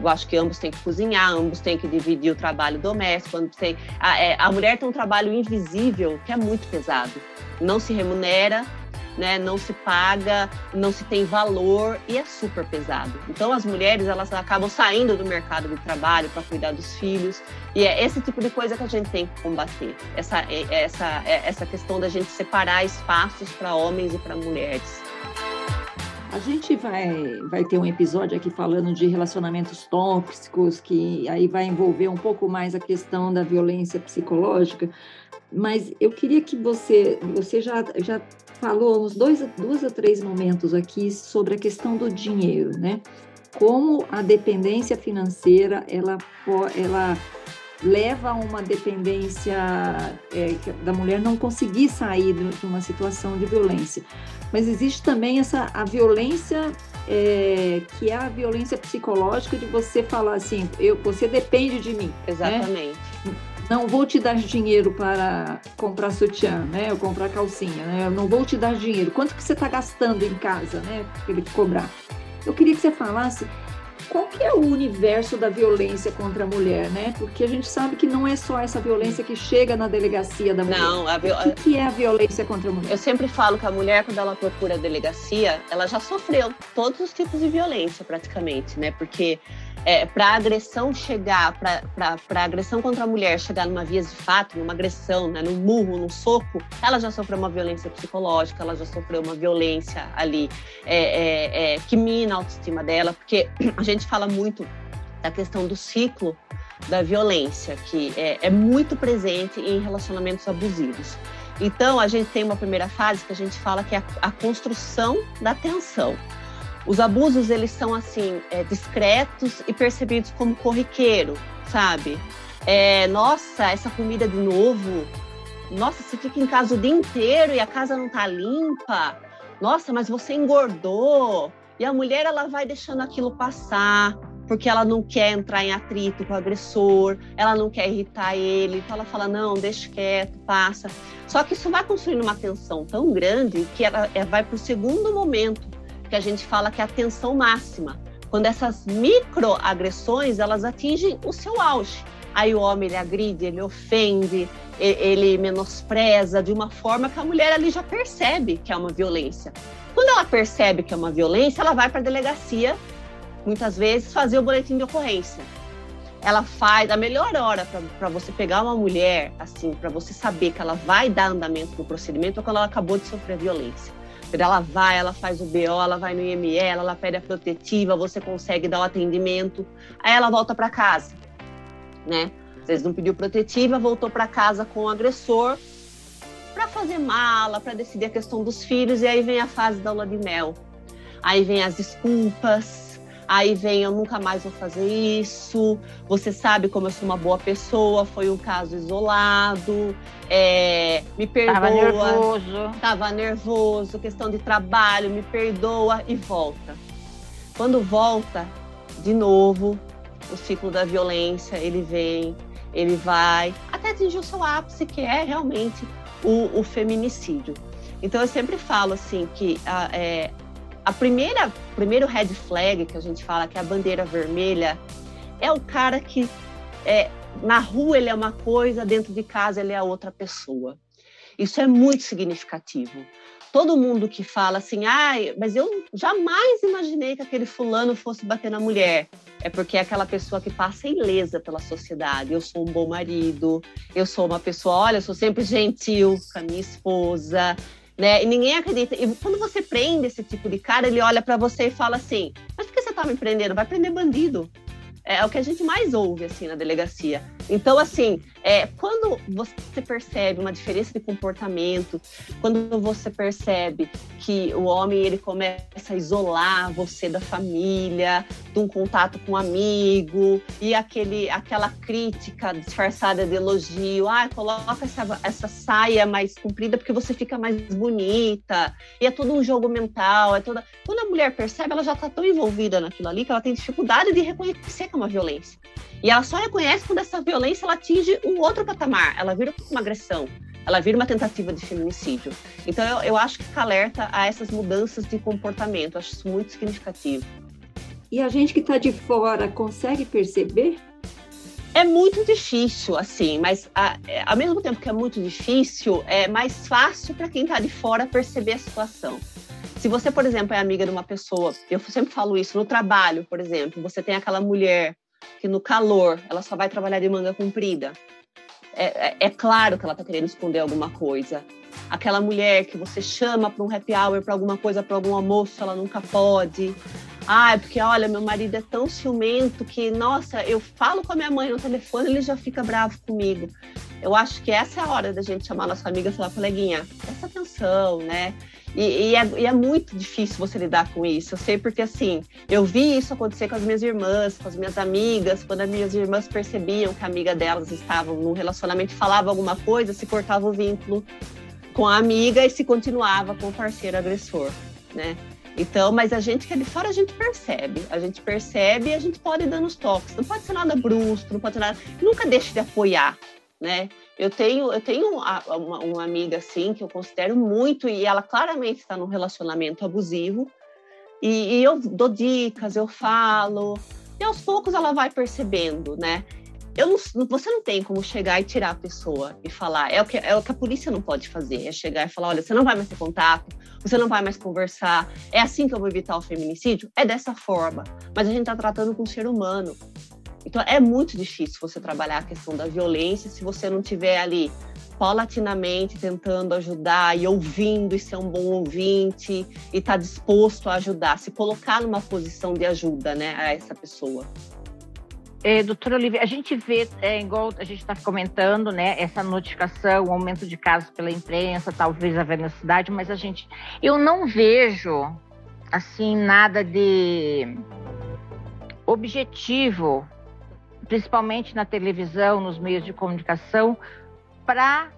eu acho que ambos têm que cozinhar, ambos têm que dividir o trabalho doméstico. Ambos têm... a, é, a mulher tem um trabalho invisível que é muito pesado. Não se remunera, né, não se paga, não se tem valor e é super pesado. Então as mulheres elas acabam saindo do mercado de trabalho para cuidar dos filhos e é esse tipo de coisa que a gente tem que combater. Essa é, essa é essa questão da gente separar espaços para homens e para mulheres. A gente vai, vai ter um episódio aqui falando de relacionamentos tóxicos, que aí vai envolver um pouco mais a questão da violência psicológica, mas eu queria que você, você já, já falou uns dois, dois ou três momentos aqui sobre a questão do dinheiro, né? Como a dependência financeira, ela, ela leva a uma dependência é, da mulher não conseguir sair de uma situação de violência. Mas existe também essa a violência é, que é a violência psicológica de você falar assim, eu, você depende de mim. Né? Exatamente. Né? não vou te dar dinheiro para comprar sutiã, né? Ou comprar calcinha, né? Eu não vou te dar dinheiro. Quanto que você está gastando em casa, né? Para ele cobrar. Eu queria que você falasse qual que é o universo da violência contra a mulher, né? Porque a gente sabe que não é só essa violência que chega na delegacia da mulher. Não, a viol... O que, que é a violência contra a mulher? Eu sempre falo que a mulher, quando ela procura a delegacia, ela já sofreu todos os tipos de violência, praticamente, né? Porque é, para a agressão chegar, para a agressão contra a mulher chegar numa via de fato, numa agressão, né, num murro, num soco, ela já sofreu uma violência psicológica, ela já sofreu uma violência ali é, é, é que mina a autoestima dela, porque [CLEARS THROAT] a gente fala muito da questão do ciclo da violência, que é, é muito presente em relacionamentos abusivos. Então, a gente tem uma primeira fase que a gente fala que é a, a construção da tensão. Os abusos, eles são, assim, é, discretos e percebidos como corriqueiro, sabe? É, nossa, essa comida de novo. Nossa, você fica em casa o dia inteiro e a casa não tá limpa. Nossa, mas você engordou. E a mulher, ela vai deixando aquilo passar, porque ela não quer entrar em atrito com o agressor, ela não quer irritar ele, então ela fala, não, deixa quieto, passa. Só que isso vai construindo uma tensão tão grande que ela, ela vai para o segundo momento, que a gente fala que é a tensão máxima, quando essas microagressões elas atingem o seu auge. Aí o homem ele agride, ele ofende, ele menospreza de uma forma que a mulher ali já percebe que é uma violência. Quando ela percebe que é uma violência, ela vai para a delegacia, muitas vezes, fazer o boletim de ocorrência. Ela faz a melhor hora para você pegar uma mulher, assim, para você saber que ela vai dar andamento no procedimento, é quando ela acabou de sofrer violência. Ela vai, ela faz o BO, ela vai no IML, ela pede a protetiva, você consegue dar o atendimento, aí ela volta para casa, né? Às vezes não pediu protetiva, voltou para casa com o agressor para fazer mala, para decidir a questão dos filhos, e aí vem a fase da lua de mel. Aí vem as desculpas, Aí vem, eu nunca mais vou fazer isso. Você sabe como eu sou uma boa pessoa, foi um caso isolado. É, me perdoa. Tava nervoso. Tava nervoso, questão de trabalho, me perdoa e volta. Quando volta, de novo, o ciclo da violência, ele vem, ele vai, até atingir o seu ápice, que é realmente o, o feminicídio. Então eu sempre falo assim que a, é, a primeira, primeiro red flag que a gente fala, que é a bandeira vermelha, é o cara que é, na rua ele é uma coisa, dentro de casa ele é outra pessoa. Isso é muito significativo. Todo mundo que fala assim, ai, mas eu jamais imaginei que aquele fulano fosse bater na mulher. É porque é aquela pessoa que passa ilesa pela sociedade. Eu sou um bom marido, eu sou uma pessoa, olha, eu sou sempre gentil com a minha esposa, né? E ninguém acredita. E quando você prende esse tipo de cara, ele olha para você e fala assim: Mas por que você tá me prendendo? Vai prender bandido. É o que a gente mais ouve assim na delegacia. Então, assim, é, quando você percebe uma diferença de comportamento, quando você percebe que o homem ele começa a isolar você da família, de um contato com um amigo, e aquele, aquela crítica disfarçada de elogio, ah, coloca essa, essa saia mais comprida porque você fica mais bonita, e é todo um jogo mental, é toda. Quando a mulher percebe, ela já está tão envolvida naquilo ali que ela tem dificuldade de reconhecer uma violência. E ela só reconhece quando essa violência ela atinge um outro patamar, ela vira uma agressão, ela vira uma tentativa de feminicídio. Então eu, eu acho que fica alerta a essas mudanças de comportamento, eu acho isso muito significativo. E a gente que está de fora consegue perceber? É muito difícil, assim, mas a, ao mesmo tempo que é muito difícil, é mais fácil para quem está de fora perceber a situação. Se você, por exemplo, é amiga de uma pessoa, eu sempre falo isso, no trabalho, por exemplo, você tem aquela mulher que no calor ela só vai trabalhar de manga comprida. É, é, é claro que ela está querendo esconder alguma coisa. Aquela mulher que você chama para um happy hour, para alguma coisa, para algum almoço, ela nunca pode. Ah, é porque olha, meu marido é tão ciumento que, nossa, eu falo com a minha mãe no telefone, ele já fica bravo comigo. Eu acho que essa é a hora da gente chamar nossa amiga e falar, coleguinha, presta atenção, né? E, e, é, e, é, muito difícil você lidar com isso. Eu sei porque, assim, eu vi isso acontecer com as minhas irmãs, com as minhas amigas, quando as minhas irmãs percebiam que a amiga delas estava num relacionamento, falava alguma coisa, se cortava o vínculo com a amiga e se continuava com o parceiro agressor, né? Então, mas a gente que é de fora, a gente percebe. A gente percebe e a gente pode ir dando os toques. Não pode ser nada brusco, não pode ser nada. Nunca deixe de apoiar, né? Eu tenho, eu tenho uma, uma, amiga assim que eu considero muito e ela claramente está num relacionamento abusivo. E, e, eu dou dicas, eu falo, e aos poucos ela vai percebendo, né? Eu não, você não tem como chegar e tirar a pessoa e falar. É o, que, é o que a polícia não pode fazer, é chegar e falar: olha, você não vai mais ter contato, você não vai mais conversar. É assim que eu vou evitar o feminicídio? É dessa forma. Mas a gente está tratando com um ser humano. Então é muito difícil você trabalhar a questão da violência se você não tiver ali paulatinamente tentando ajudar e ouvindo e ser um bom ouvinte e estar tá disposto a ajudar, se colocar numa posição de ajuda, né, a essa pessoa. É, doutora Olivia, a gente vê, é, igual a gente está comentando, né, essa notificação, o aumento de casos pela imprensa, talvez a velocidade, mas a gente, eu não vejo, assim, nada de objetivo principalmente na televisão, nos meios de comunicação, para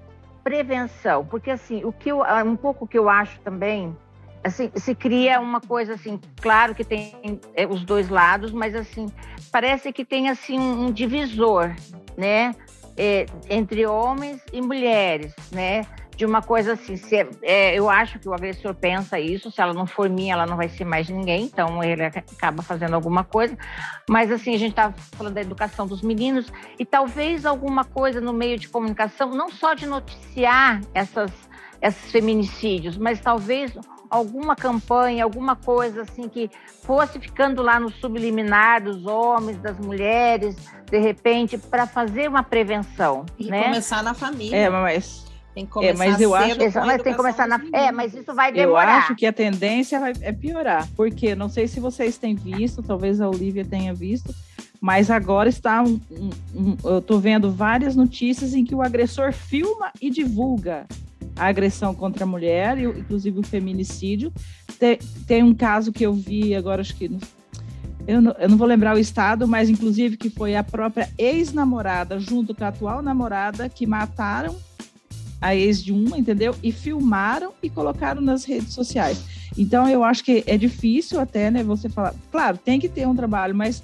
prevenção, porque assim, o que eu, um pouco que eu acho também, assim, se cria uma coisa assim, claro que tem é, os dois lados, mas assim, parece que tem assim um divisor, né, é, entre homens e mulheres, né, de uma coisa assim, se, é, é, eu acho que o agressor pensa isso, se ela não for minha, ela não vai ser mais ninguém, então ele acaba fazendo alguma coisa. Mas assim, a gente está falando da educação dos meninos e talvez alguma coisa no meio de comunicação, não só de noticiar essas, esses feminicídios, mas talvez alguma campanha, alguma coisa assim que fosse ficando lá no subliminar dos homens, das mulheres, de repente, para fazer uma prevenção. E né? começar na família. É, mas tem que começar é, mas eu acho, mas tem que começar na. É, mas isso vai demorar. Eu acho que a tendência vai, é piorar. Porque não sei se vocês têm visto, talvez a Olivia tenha visto, mas agora está um, um, um, eu estou vendo várias notícias em que o agressor filma e divulga a agressão contra a mulher, inclusive o feminicídio. Tem, tem um caso que eu vi agora, acho que eu não, eu não, vou lembrar o estado, mas inclusive que foi a própria ex-namorada junto com a atual namorada que mataram a ex de uma, entendeu? E filmaram e colocaram nas redes sociais. Então eu acho que é difícil até, né, você falar, claro, tem que ter um trabalho, mas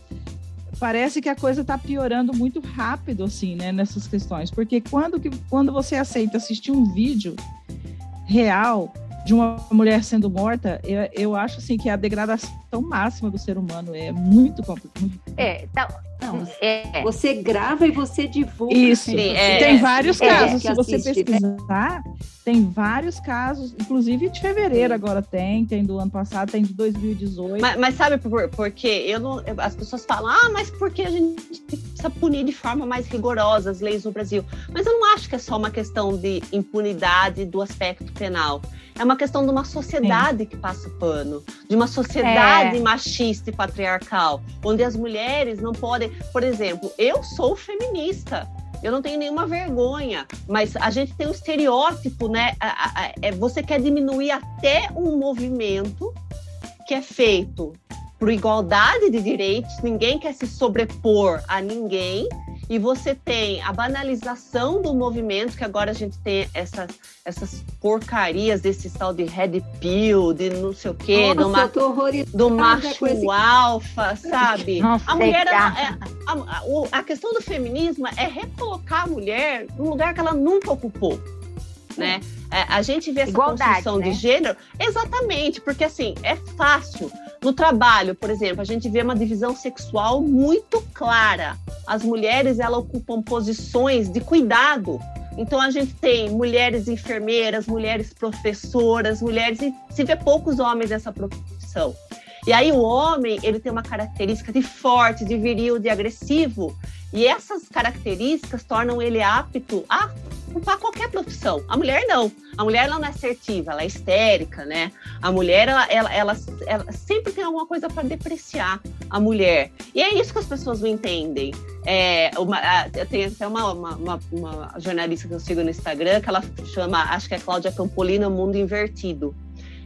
parece que a coisa está piorando muito rápido assim, né, nessas questões, porque quando que quando você aceita assistir um vídeo real de uma mulher sendo morta, eu, eu acho assim que a degradação máxima do ser humano é muito complicado. É, tá, não, é. Você grava e você divulga. Isso. Sim, é, tem vários é, casos. Se você assiste, pesquisar, né? tem vários casos. Inclusive de fevereiro Sim. agora tem, tem do ano passado, tem de 2018. Mas, mas sabe por porque eu não, as pessoas falam, ah, mas porque a gente precisa punir de forma mais rigorosa as leis no Brasil. Mas eu não acho que é só uma questão de impunidade do aspecto penal. É uma questão de uma sociedade Sim. que passa pano, de uma sociedade é. machista e patriarcal, onde as mulheres não podem. Por exemplo, eu sou feminista. Eu não tenho nenhuma vergonha, mas a gente tem um estereótipo, né? É, você quer diminuir até um movimento que é feito por igualdade de direitos, ninguém quer se sobrepor a ninguém, e você tem a banalização do movimento, que agora a gente tem essas, essas porcarias desse tal de red pill, de não sei o quê, Nossa, do, ma do macho esse... alfa, sabe? Nossa, a mulher, ela, é, a, a, a questão do feminismo é recolocar a mulher num lugar que ela nunca ocupou, né? É, a gente vê essa Igualdade, construção né? de gênero, exatamente, porque assim, é fácil no trabalho, por exemplo, a gente vê uma divisão sexual muito clara. As mulheres elas ocupam posições de cuidado. Então a gente tem mulheres enfermeiras, mulheres professoras, mulheres e se vê poucos homens nessa profissão. E aí o homem, ele tem uma característica de forte, de viril, de agressivo, e essas características tornam ele apto a ocupar qualquer profissão. A mulher não. A mulher ela não é assertiva, ela é histérica, né? A mulher ela, ela, ela, ela sempre tem alguma coisa para depreciar a mulher. E é isso que as pessoas não entendem. É, uma, tem até uma, uma, uma, jornalista que eu sigo no Instagram que ela chama, acho que é Cláudia Campolina, Mundo Invertido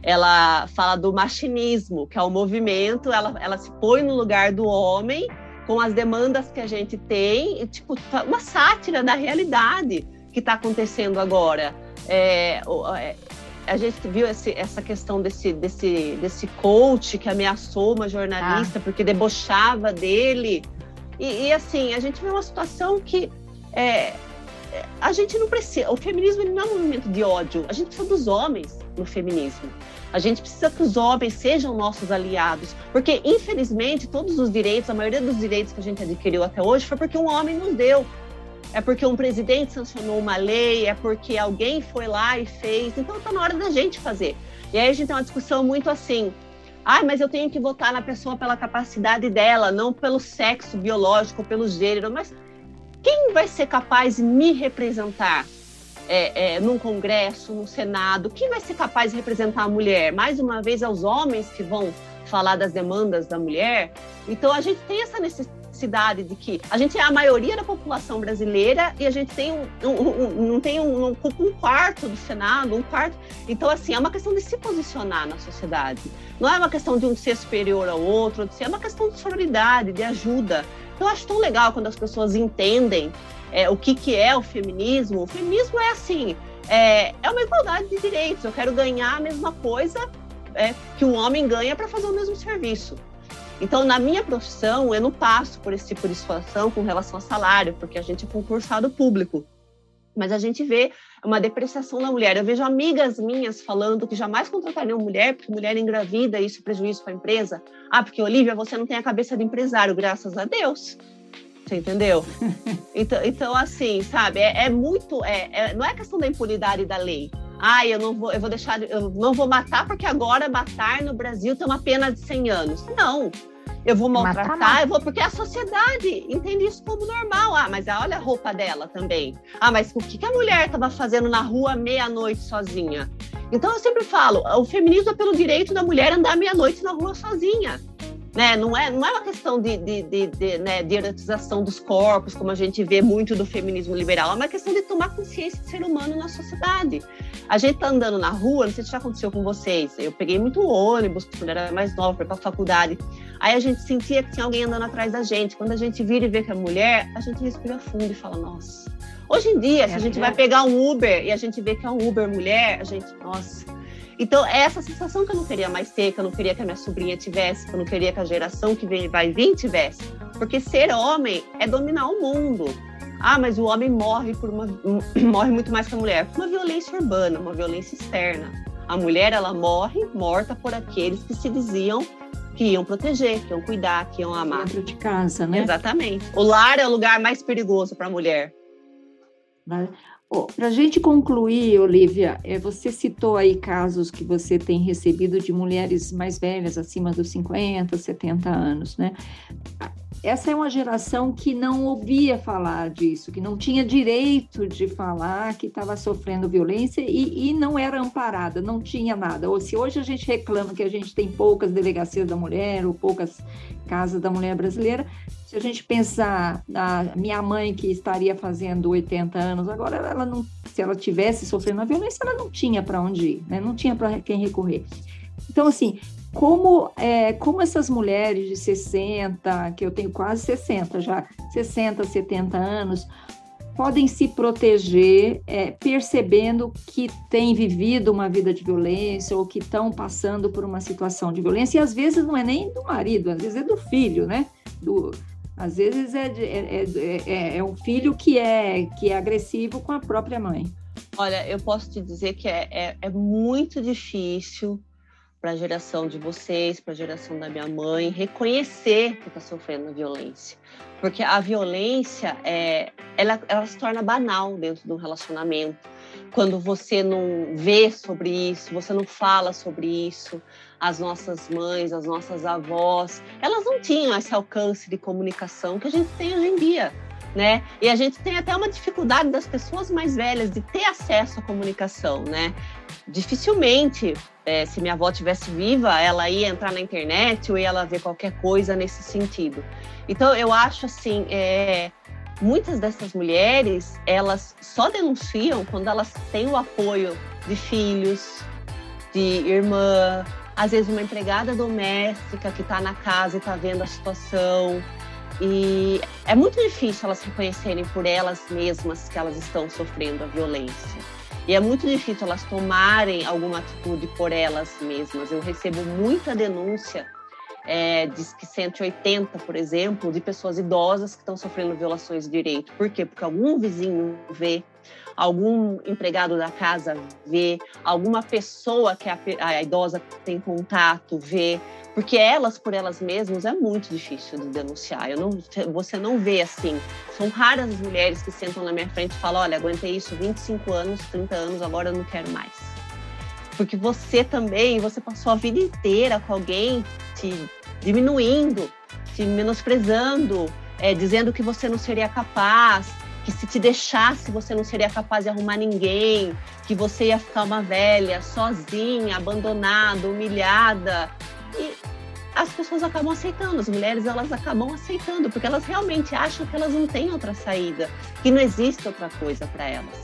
ela fala do machinismo, que é o movimento, ela, ela se põe no lugar do homem com as demandas que a gente tem, tipo, uma sátira da realidade que está acontecendo agora. É, é, a gente viu esse, essa questão desse, desse, desse coach que ameaçou uma jornalista ah. porque debochava dele. E, e, assim, a gente vê uma situação que é, a gente não precisa. O feminismo não é um movimento de ódio. A gente precisa dos homens no feminismo. A gente precisa que os homens sejam nossos aliados, porque infelizmente todos os direitos, a maioria dos direitos que a gente adquiriu até hoje foi porque um homem nos deu é porque um presidente sancionou uma lei, é porque alguém foi lá e fez. Então está na hora da gente fazer. E aí a gente tem uma discussão muito assim. Ah, mas eu tenho que votar na pessoa pela capacidade dela, não pelo sexo biológico, pelo gênero. Mas quem vai ser capaz de me representar é, é, num congresso, no Senado? Quem vai ser capaz de representar a mulher? Mais uma vez, é os homens que vão falar das demandas da mulher. Então, a gente tem essa necessidade de que a gente é a maioria da população brasileira e a gente tem um, um, um não tem um, um, um, quarto do Senado, um quarto. Então, assim, é uma questão de se posicionar na sociedade. Não é uma questão de um ser superior ao outro, é uma questão de sororidade, de ajuda. Eu acho tão legal quando as pessoas entendem é, o que, que é o feminismo. O feminismo é assim, é, é uma igualdade de direitos. Eu quero ganhar a mesma coisa é, que o homem ganha para fazer o mesmo serviço. Então, na minha profissão, eu não passo por esse tipo de situação com relação a salário, porque a gente é concursado público. Mas a gente vê uma depreciação da mulher. Eu vejo amigas minhas falando que jamais contratariam mulher, porque mulher engravida, isso é prejuízo para a empresa. Ah, porque, Olivia, você não tem a cabeça de empresário, graças a Deus. Você entendeu? [LAUGHS] então, então, assim, sabe, é, é muito. É, é, não é questão da impunidade da lei. Ah, eu não vou, eu vou deixar, eu não vou matar porque agora matar no Brasil tem uma pena de 100 anos. Não, eu vou maltratar, eu vou, porque a sociedade entende isso como normal. Ah, mas olha a roupa dela também. Ah, mas o que, que a mulher estava fazendo na rua meia-noite sozinha? Então eu sempre falo, o feminismo é pelo direito da mulher andar meia-noite na rua sozinha. Né? Não, é, não é uma questão de, de, de, de, né, de erotização dos corpos, como a gente vê muito do feminismo liberal, é uma questão de tomar consciência de ser humano na sociedade. A gente tá andando na rua, não sei se já aconteceu com vocês, eu peguei muito ônibus quando era mais nova, para a faculdade. Aí a gente sentia que tinha alguém andando atrás da gente. Quando a gente vira e vê que é mulher, a gente respira fundo e fala, nossa. Hoje em dia, se a gente vai pegar um Uber e a gente vê que é um Uber mulher, a gente, nossa, então, é essa sensação que eu não queria mais ter, que eu não queria que a minha sobrinha tivesse, que eu não queria que a geração que vem, vai vir tivesse. Porque ser homem é dominar o mundo. Ah, mas o homem morre por uma [CLEARS THROAT] morre muito mais que a mulher, por uma violência urbana, uma violência externa. A mulher ela morre morta por aqueles que se diziam que iam proteger, que iam cuidar, que iam amar. Dentro de casa, né? Exatamente. O lar é o lugar mais perigoso para a mulher. Para a gente concluir, Olivia, é, você citou aí casos que você tem recebido de mulheres mais velhas, acima dos 50, 70 anos, né? essa é uma geração que não ouvia falar disso, que não tinha direito de falar que estava sofrendo violência e, e, não era amparada, não tinha nada. Ou se hoje a gente reclama que a gente tem poucas delegacias da mulher ou poucas casas da mulher brasileira, se a gente pensar na minha mãe que estaria fazendo 80 anos agora, ela não, se ela tivesse sofrendo a violência, ela não tinha para onde ir, né? não tinha para quem recorrer. Então, assim, como, é, como essas mulheres de 60, que eu tenho quase 60 já, 60, 70 anos, podem se proteger é, percebendo que têm vivido uma vida de violência ou que estão passando por uma situação de violência, e às vezes não é nem do marido, às vezes é do filho, né? Do, às vezes é, é, é, é, é um filho que é, que é agressivo com a própria mãe. Olha, eu posso te dizer que é, é, é muito difícil para a geração de vocês, para a geração da minha mãe, reconhecer que está sofrendo violência. Porque a violência, é, ela, ela se torna banal dentro de um relacionamento. Quando você não vê sobre isso, você não fala sobre isso, as nossas mães, as nossas avós, elas não tinham esse alcance de comunicação que a gente tem hoje em dia. Né? E a gente tem até uma dificuldade das pessoas mais velhas de ter acesso à comunicação, né? Dificilmente é, se minha avó tivesse viva, ela ia entrar na internet ou ia ela ver qualquer coisa nesse sentido. Então, eu acho assim, é, muitas dessas mulheres, elas só denunciam quando elas têm o apoio de filhos, de irmã, às vezes uma empregada doméstica que está na casa e está vendo a situação. E é muito difícil elas reconhecerem por elas mesmas que elas estão sofrendo a violência. E é muito difícil elas tomarem alguma atitude por elas mesmas. Eu recebo muita denúncia, é, diz que 180, por exemplo, de pessoas idosas que estão sofrendo violações de direito. Por quê? Porque algum vizinho vê, algum empregado da casa vê, alguma pessoa que a, a idosa tem contato vê, porque elas por elas mesmas é muito difícil de denunciar. Eu não, você não vê assim. São raras as mulheres que sentam na minha frente e falam: olha, aguentei isso 25 anos, 30 anos, agora eu não quero mais. Porque você também, você passou a vida inteira com alguém te diminuindo, te menosprezando, é, dizendo que você não seria capaz, que se te deixasse você não seria capaz de arrumar ninguém, que você ia ficar uma velha, sozinha, abandonada, humilhada. E as pessoas acabam aceitando, as mulheres elas acabam aceitando, porque elas realmente acham que elas não têm outra saída, que não existe outra coisa para elas.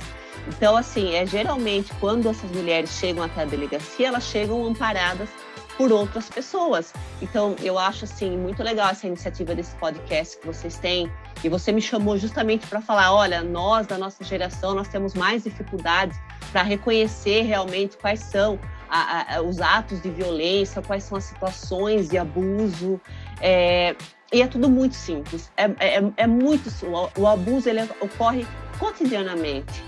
Então, assim, é geralmente quando essas mulheres chegam até a delegacia, elas chegam amparadas por outras pessoas. Então, eu acho assim muito legal essa iniciativa desse podcast que vocês têm. E você me chamou justamente para falar, olha, nós da nossa geração nós temos mais dificuldades para reconhecer realmente quais são a, a, os atos de violência, quais são as situações de abuso. É, e é tudo muito simples. É, é, é muito o, o abuso ele ocorre cotidianamente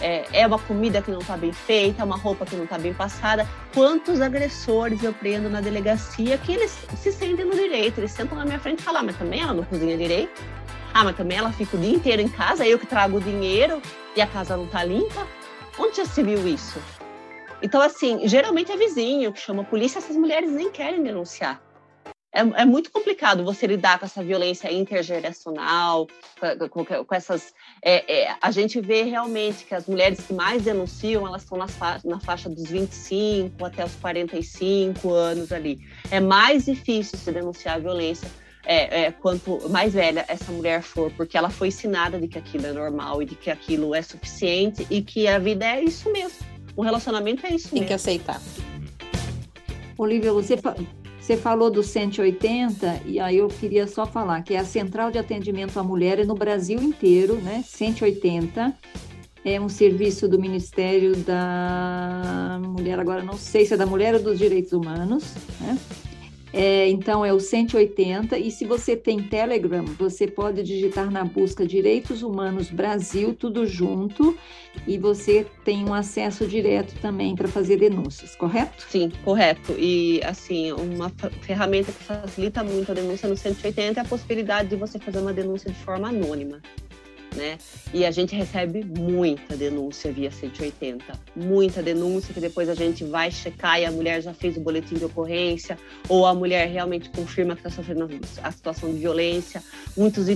é, é uma comida que não está bem feita, é uma roupa que não está bem passada. Quantos agressores eu prendo na delegacia que eles se sentem no direito, eles sentam na minha frente e falam, ah, mas também ela não cozinha direito? Ah, mas também ela fica o dia inteiro em casa, eu que trago o dinheiro e a casa não está limpa? Onde já se viu isso? Então, assim, geralmente é vizinho que chama a polícia, essas mulheres nem querem denunciar é, é, muito complicado você lidar com essa violência intergeracional, com, com, com essas. É, é, a gente vê realmente que as mulheres que mais denunciam, elas estão fa na faixa dos 25 até os 45 anos ali. É mais difícil se denunciar a violência é, é, quanto mais velha essa mulher for, porque ela foi ensinada de que aquilo é normal e de que aquilo é suficiente e que a vida é isso mesmo. O relacionamento é isso Tem mesmo. Tem que aceitar. Olivia, você você falou do 180 e aí eu queria só falar que é a Central de Atendimento à Mulher no Brasil inteiro, né? 180 é um serviço do Ministério da Mulher, agora não sei se é da Mulher ou dos Direitos Humanos, né? É, então é o 180 e se você tem Telegram, você pode digitar na busca Direitos Humanos Brasil, tudo junto, e você tem um acesso direto também para fazer denúncias, correto? Sim, correto. E assim, uma ferramenta que facilita muito a denúncia no 180 é a possibilidade de você fazer uma denúncia de forma anônima. Né? E a gente recebe muita denúncia via 180, muita denúncia que depois a gente vai checar e a mulher já fez o boletim de ocorrência, ou a mulher realmente confirma que está sofrendo a situação de violência, muitos,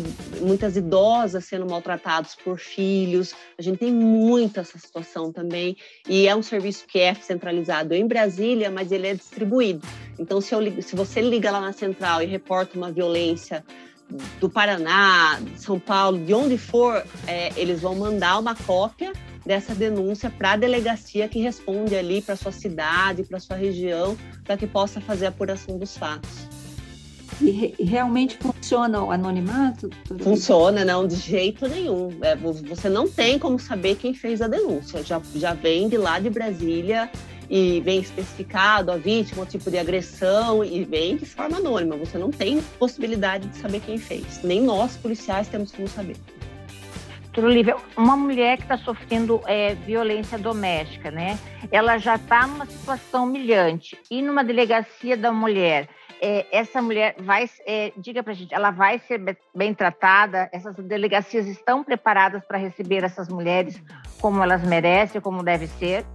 muitas idosas sendo maltratadas por filhos, a gente tem muita essa situação também, e é um serviço que é centralizado em Brasília, mas ele é distribuído. Então, se, eu, se você liga lá na central e reporta uma violência do Paraná, de São Paulo, de onde for, é, eles vão mandar uma cópia dessa denúncia para a delegacia que responde ali para sua cidade, para sua região, para que possa fazer a apuração dos fatos. E realmente funciona o anonimato? Funciona, não, de jeito nenhum. É, você não tem como saber quem fez a denúncia. Já, já vem de lá de Brasília e vem especificado a vítima, o tipo de agressão e vem de forma anônima. Você não tem possibilidade de saber quem fez. Nem nós, policiais, temos como saber. Olivia, uma mulher que está sofrendo é, violência doméstica, né? Ela já está numa situação humilhante e numa delegacia da mulher. É, essa mulher vai, é, diga para gente, ela vai ser bem tratada? Essas delegacias estão preparadas para receber essas mulheres como elas merecem, como deve ser?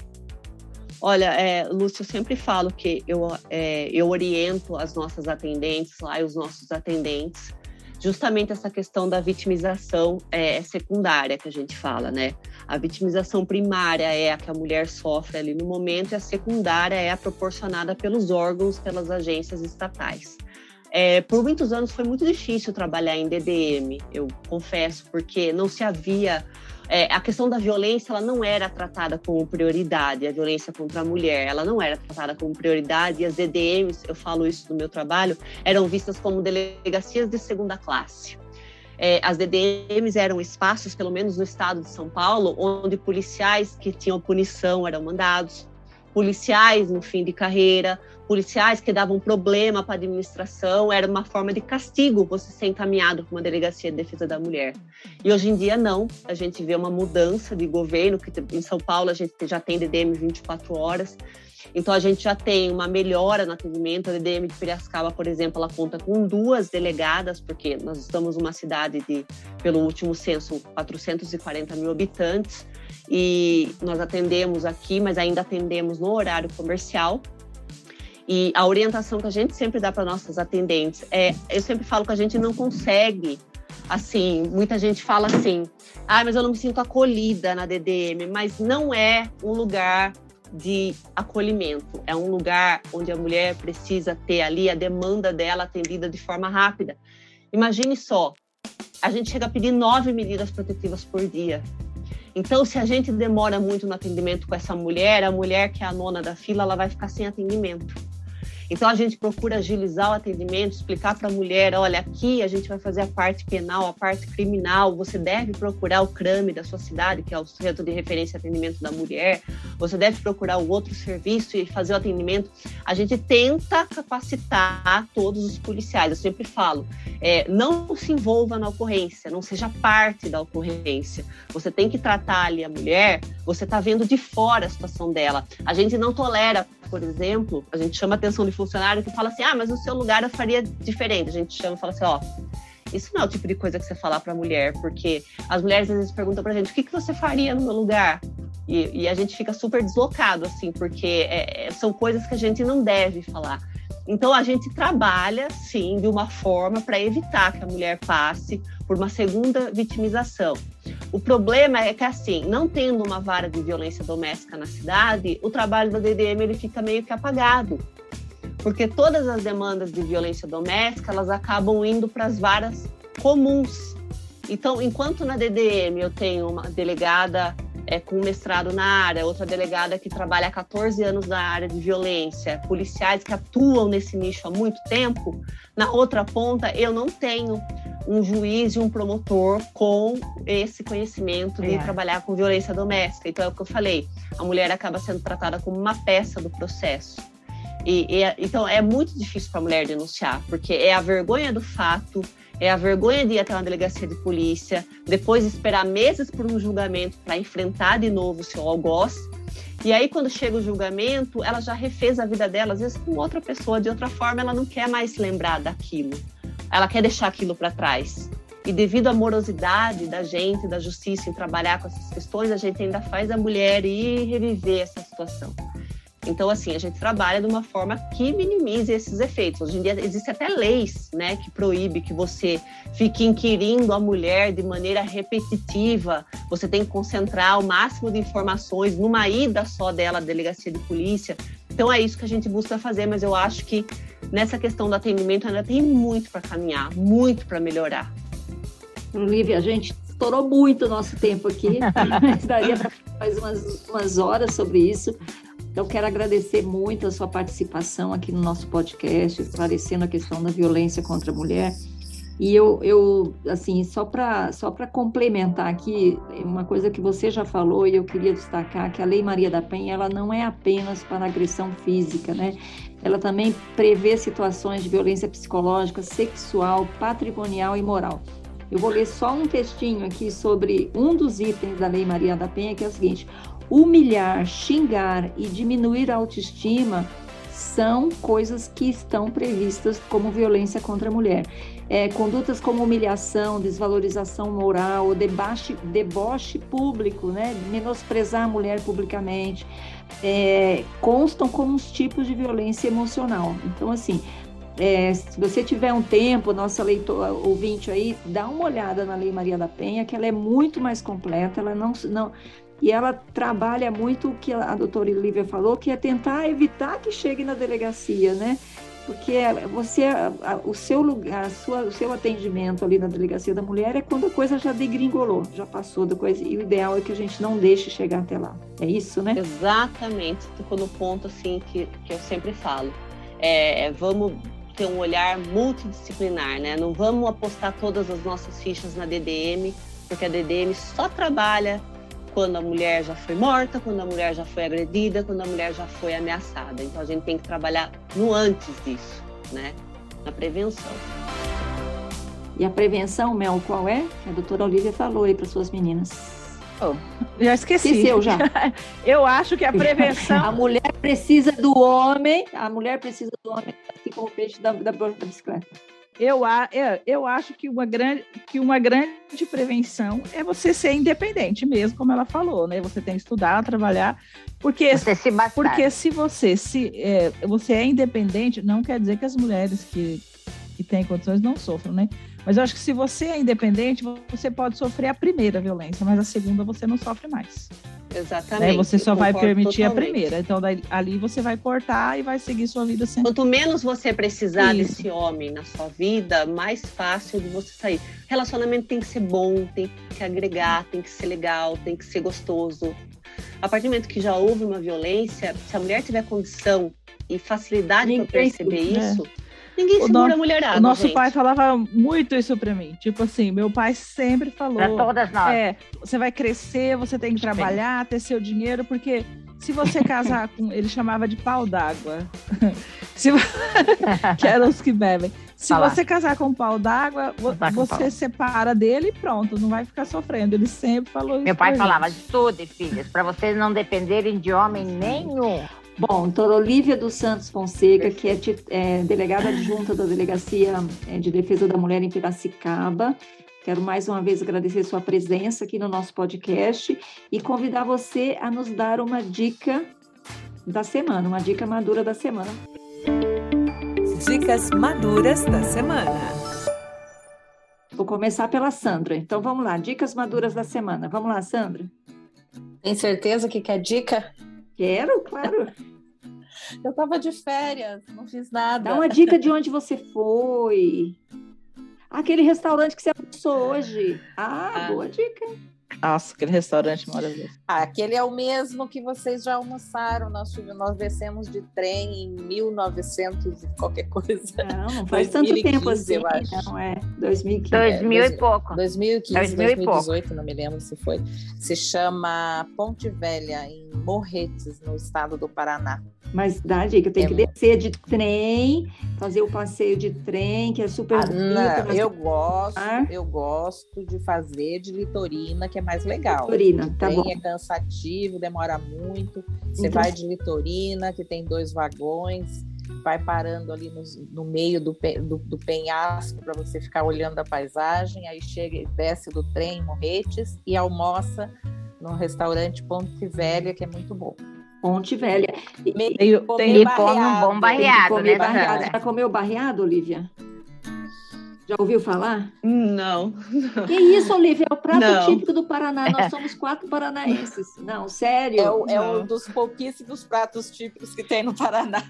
Olha, é, Lúcio, eu sempre falo que eu, é, eu oriento as nossas atendentes lá e os nossos atendentes justamente essa questão da vitimização é, secundária que a gente fala, né? A vitimização primária é a que a mulher sofre ali no momento e a secundária é a proporcionada pelos órgãos, pelas agências estatais. É, por muitos anos foi muito difícil trabalhar em DDM, eu confesso, porque não se havia é, a questão da violência ela não era tratada como prioridade, a violência contra a mulher, ela não era tratada como prioridade e as DDMs, eu falo isso no meu trabalho, eram vistas como delegacias de segunda classe. É, as DDMs eram espaços, pelo menos no estado de São Paulo, onde policiais que tinham punição eram mandados, policiais no fim de carreira, policiais que davam problema para a administração, era uma forma de castigo você ser encaminhado para uma delegacia de defesa da mulher. E hoje em dia não, a gente vê uma mudança de governo, que em São Paulo a gente já tem DDM 24 horas, então a gente já tem uma melhora no atendimento. A DDM de Piracicaba, por exemplo, ela conta com duas delegadas, porque nós estamos numa cidade de, pelo último censo, 440 mil habitantes, e nós atendemos aqui, mas ainda atendemos no horário comercial. E a orientação que a gente sempre dá para nossas atendentes é, eu sempre falo que a gente não consegue, assim, muita gente fala assim, ah, mas eu não me sinto acolhida na DDM, mas não é um lugar de acolhimento, é um lugar onde a mulher precisa ter ali a demanda dela atendida de forma rápida. Imagine só, a gente chega a pedir nove medidas protetivas por dia. Então, se a gente demora muito no atendimento com essa mulher, a mulher que é a nona da fila, ela vai ficar sem atendimento. Então a gente procura agilizar o atendimento, explicar para a mulher, olha, aqui a gente vai fazer a parte penal, a parte criminal, você deve procurar o CRAME da sua cidade, que é o Centro de Referência e Atendimento da Mulher, você deve procurar o outro serviço e fazer o atendimento. A gente tenta capacitar todos os policiais, eu sempre falo, é, não se envolva na ocorrência, não seja parte da ocorrência. Você tem que tratar ali a mulher, você está vendo de fora a situação dela. A gente não tolera por exemplo, a gente chama atenção de funcionário que fala assim: ah, mas no seu lugar eu faria diferente. A gente chama e fala assim: ó, isso não é o tipo de coisa que você falar para mulher, porque as mulheres às vezes perguntam para a gente: o que, que você faria no meu lugar? E, e a gente fica super deslocado, assim, porque é, é, são coisas que a gente não deve falar. Então a gente trabalha, sim, de uma forma para evitar que a mulher passe por uma segunda vitimização. O problema é que, assim, não tendo uma vara de violência doméstica na cidade, o trabalho da DDM ele fica meio que apagado. Porque todas as demandas de violência doméstica, elas acabam indo para as varas comuns. Então, enquanto na DDM eu tenho uma delegada é, com mestrado na área, outra delegada que trabalha há 14 anos na área de violência, policiais que atuam nesse nicho há muito tempo, na outra ponta eu não tenho um juiz e um promotor com esse conhecimento de é. trabalhar com violência doméstica. Então é o que eu falei, a mulher acaba sendo tratada como uma peça do processo. E, e então é muito difícil para a mulher denunciar, porque é a vergonha do fato, é a vergonha de ir até uma delegacia de polícia, depois esperar meses por um julgamento para enfrentar de novo o seu algoz. E aí, quando chega o julgamento, ela já refez a vida dela, às vezes com outra pessoa, de outra forma, ela não quer mais se lembrar daquilo ela quer deixar aquilo para trás. E devido à morosidade da gente, da justiça em trabalhar com essas questões, a gente ainda faz a mulher ir reviver essa situação. Então, assim, a gente trabalha de uma forma que minimize esses efeitos. Hoje em dia existem até leis, né, que proíbe que você fique inquirindo a mulher de maneira repetitiva. Você tem que concentrar o máximo de informações numa ida só dela à delegacia de polícia. Então é isso que a gente busca fazer, mas eu acho que nessa questão do atendimento ainda tem muito para caminhar, muito para melhorar. Olivia, a gente estourou muito o nosso tempo aqui, [LAUGHS] mas daria para mais umas, umas horas sobre isso. Então, quero agradecer muito a sua participação aqui no nosso podcast, esclarecendo a questão da violência contra a mulher. E eu, eu assim, só para só complementar aqui, uma coisa que você já falou e eu queria destacar, que a Lei Maria da Penha, ela não é apenas para agressão física, né? Ela também prevê situações de violência psicológica, sexual, patrimonial e moral. Eu vou ler só um textinho aqui sobre um dos itens da Lei Maria da Penha, que é o seguinte: humilhar, xingar e diminuir a autoestima são coisas que estão previstas como violência contra a mulher. É, condutas como humilhação, desvalorização moral, deboche, deboche público, né? menosprezar a mulher publicamente, é, constam como os tipos de violência emocional. Então, assim, é, se você tiver um tempo, nossa leitor ouvinte aí, dá uma olhada na Lei Maria da Penha, que ela é muito mais completa, ela não, não, e ela trabalha muito o que a doutora Lívia falou, que é tentar evitar que chegue na delegacia, né? Porque você, o seu lugar, a sua, o seu atendimento ali na delegacia da mulher é quando a coisa já degringolou, já passou da coisa. E o ideal é que a gente não deixe chegar até lá. É isso, né? Exatamente. Tocou no ponto assim que, que eu sempre falo. É, vamos ter um olhar multidisciplinar, né? Não vamos apostar todas as nossas fichas na DDM, porque a DDM só trabalha quando a mulher já foi morta, quando a mulher já foi agredida, quando a mulher já foi ameaçada. Então a gente tem que trabalhar no antes disso, né? Na prevenção. E a prevenção, Mel, qual é? A doutora Olivia falou aí para suas meninas. Oh, já esqueci. Esqueceu já. [LAUGHS] Eu acho que a prevenção. a mulher precisa do homem, a mulher precisa do homem, assim como o peixe da, da, da bicicleta. Eu, eu, eu acho que uma, grande, que uma grande prevenção é você ser independente mesmo, como ela falou, né? Você tem que estudar, trabalhar, porque, você se porque se você se é, você é independente, não quer dizer que as mulheres que, que têm condições não sofram, né? Mas eu acho que se você é independente, você pode sofrer a primeira violência, mas a segunda você não sofre mais. Exatamente. Né? Você só vai permitir totalmente. a primeira. Então, daí, ali você vai cortar e vai seguir sua vida sem. Quanto menos você precisar Isso. desse homem na sua vida, mais fácil de você sair. Relacionamento tem que ser bom, tem que agregar, tem que ser legal, tem que ser gostoso. A partir do momento que já houve uma violência, se a mulher tiver condição e facilidade para perceber né? isso. Ninguém segura no, a mulherada. O nosso gente. pai falava muito isso para mim. Tipo assim, meu pai sempre falou. Para todas nós. É, você vai crescer, você tem que trabalhar, ter seu dinheiro, porque se você casar com. [LAUGHS] Ele chamava de pau d'água. [LAUGHS] se... [LAUGHS] que eram os que bebem. Se Falar. você casar com pau d'água, você pau. separa dele e pronto, não vai ficar sofrendo. Ele sempre falou isso. Meu pai falava: estude, filhas, para vocês não dependerem de homem nenhum. Bom, doutora Olivia dos Santos Fonseca, que é, é delegada adjunta da Delegacia é, de Defesa da Mulher em Piracicaba. Quero mais uma vez agradecer sua presença aqui no nosso podcast e convidar você a nos dar uma dica da semana, uma dica madura da semana. Dicas maduras da semana. Vou começar pela Sandra. Então vamos lá, dicas maduras da semana. Vamos lá, Sandra. Tem certeza que quer dica? Quero, claro. [LAUGHS] Eu estava de férias, não fiz nada. Dá uma dica de onde você foi. Aquele restaurante que você almoçou hoje. Ah, ah, boa dica. Nossa, aquele restaurante maravilhoso. Ah, aquele é o mesmo que vocês já almoçaram. Nós, nós descemos de trem em 1900 e qualquer coisa. Não, não faz 2015, tanto tempo assim. Eu acho. Não, é 2015. 2000 é, e pouco. 2015, 2018, não me lembro se foi. Se chama Ponte Velha, em Morretes, no estado do Paraná. Mas dá dica, tem é que descer de trem, fazer o passeio de trem, que é super ah, bonito. Eu gosto, ah. eu gosto de fazer de litorina, que é mais legal. Litorina, tá bom. é cansativo, demora muito. Você então... vai de litorina, que tem dois vagões. vai parando ali no, no meio do, do, do penhasco para você ficar olhando a paisagem, aí chega, desce do trem Morretes e almoça no restaurante Ponte Velha, que é muito bom. Ponte Velha. E, tem, tem, come um bom barreado, né? Barreado. Já comeu barreado, Olivia? Já ouviu falar? Não. Que isso, Olivia? É o prato não. típico do Paraná. Nós somos quatro paranaenses. Não, sério. É, o, é um dos pouquíssimos pratos típicos que tem no Paraná.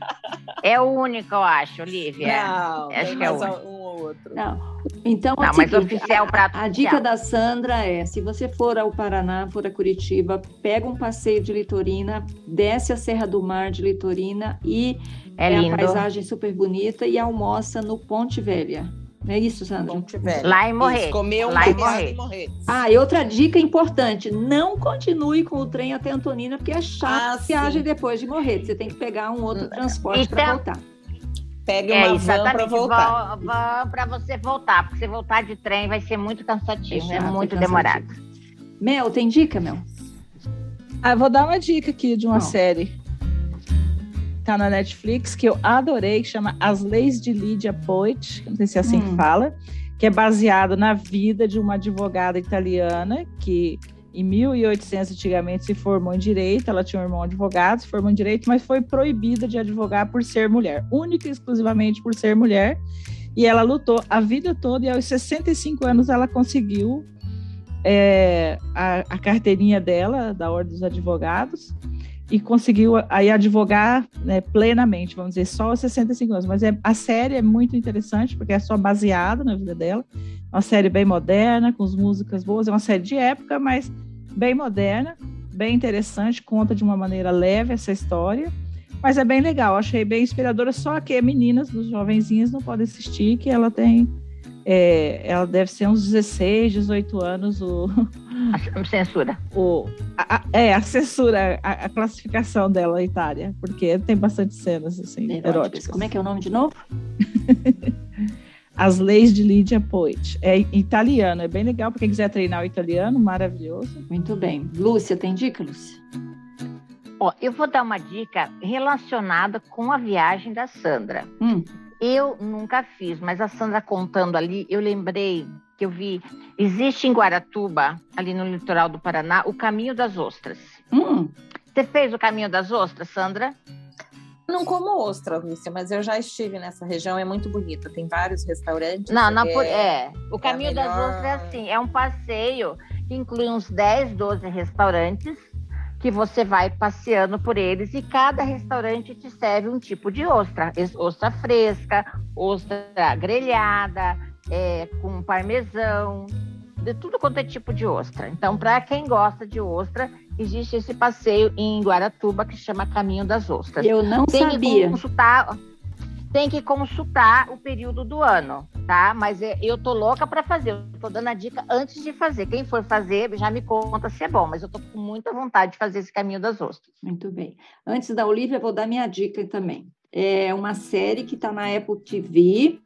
É o único, eu acho, Olivia. Não, acho que é um ou outro. Não. Então, não, mas oficial, o prato a, a dica da Sandra é: se você for ao Paraná, for a Curitiba, pega um passeio de litorina, desce a Serra do Mar de litorina e é, é a paisagem super bonita e almoça no Ponte Velha. É isso, Sandra? Lá em Morrer. Comeu lá em Morrer. Morrer. Ah, e outra dica importante: não continue com o trem até Antonina, porque é chato ah, viagem depois de Morrer. Você tem que pegar um outro hum, transporte para então, voltar. Pegue uma é, van para voltar. Van para você voltar, porque você voltar de trem vai ser muito cansativo, é, é muito é demorado. Mel, tem dica, Mel? Ah, vou dar uma dica aqui de uma não. série tá na Netflix, que eu adorei, que chama As Leis de Lydia Poit, não sei se é assim hum. que fala, que é baseado na vida de uma advogada italiana que em 1800 antigamente se formou em direito, ela tinha um irmão advogado, se formou em direito, mas foi proibida de advogar por ser mulher, única e exclusivamente por ser mulher. E ela lutou a vida toda e aos 65 anos ela conseguiu é, a, a carteirinha dela, da Ordem dos Advogados, e conseguiu aí advogar né, plenamente, vamos dizer, só aos 65 anos. Mas é, a série é muito interessante, porque é só baseada na vida dela. É uma série bem moderna, com as músicas boas. É uma série de época, mas bem moderna, bem interessante, conta de uma maneira leve essa história. Mas é bem legal, achei bem inspiradora. Só que meninas dos jovenzinhos não podem assistir, que ela tem é, ela deve ser uns 16, 18 anos o. A censura. O, a, a, é, a censura, a, a, classificação dela etária, porque tem bastante cenas assim, eróticas. eróticas. Como é que é o nome de novo? [LAUGHS] As Leis de Lydia Poit. É italiano, é bem legal para quem quiser treinar o italiano, maravilhoso. Muito bem. Lúcia, tem dica, Lúcia? Ó, eu vou dar uma dica relacionada com a viagem da Sandra. Hum. Eu nunca fiz, mas a Sandra contando ali, eu lembrei que eu vi. Existe em Guaratuba, ali no litoral do Paraná, o Caminho das Ostras. Hum. Você fez o Caminho das Ostras, Sandra? Não como ostra, Lúcia, mas eu já estive nessa região, é muito bonita. Tem vários restaurantes. Não, não, por, é, é. O Caminho é das Ostras é assim, é um passeio que inclui uns 10, 12 restaurantes que você vai passeando por eles e cada restaurante te serve um tipo de ostra. Ostra fresca, ostra grelhada, é, com parmesão, de tudo quanto é tipo de ostra. Então, para quem gosta de ostra, existe esse passeio em Guaratuba que chama Caminho das Ostras. Eu não Tem sabia. Que consultar, tem que consultar o período do ano, tá? Mas é, eu tô louca para fazer. Eu tô dando a dica antes de fazer. Quem for fazer, já me conta se é bom, mas eu tô com muita vontade de fazer esse caminho das ostras. Muito bem. Antes da Olivia, vou dar minha dica também. É uma série que está na Apple TV.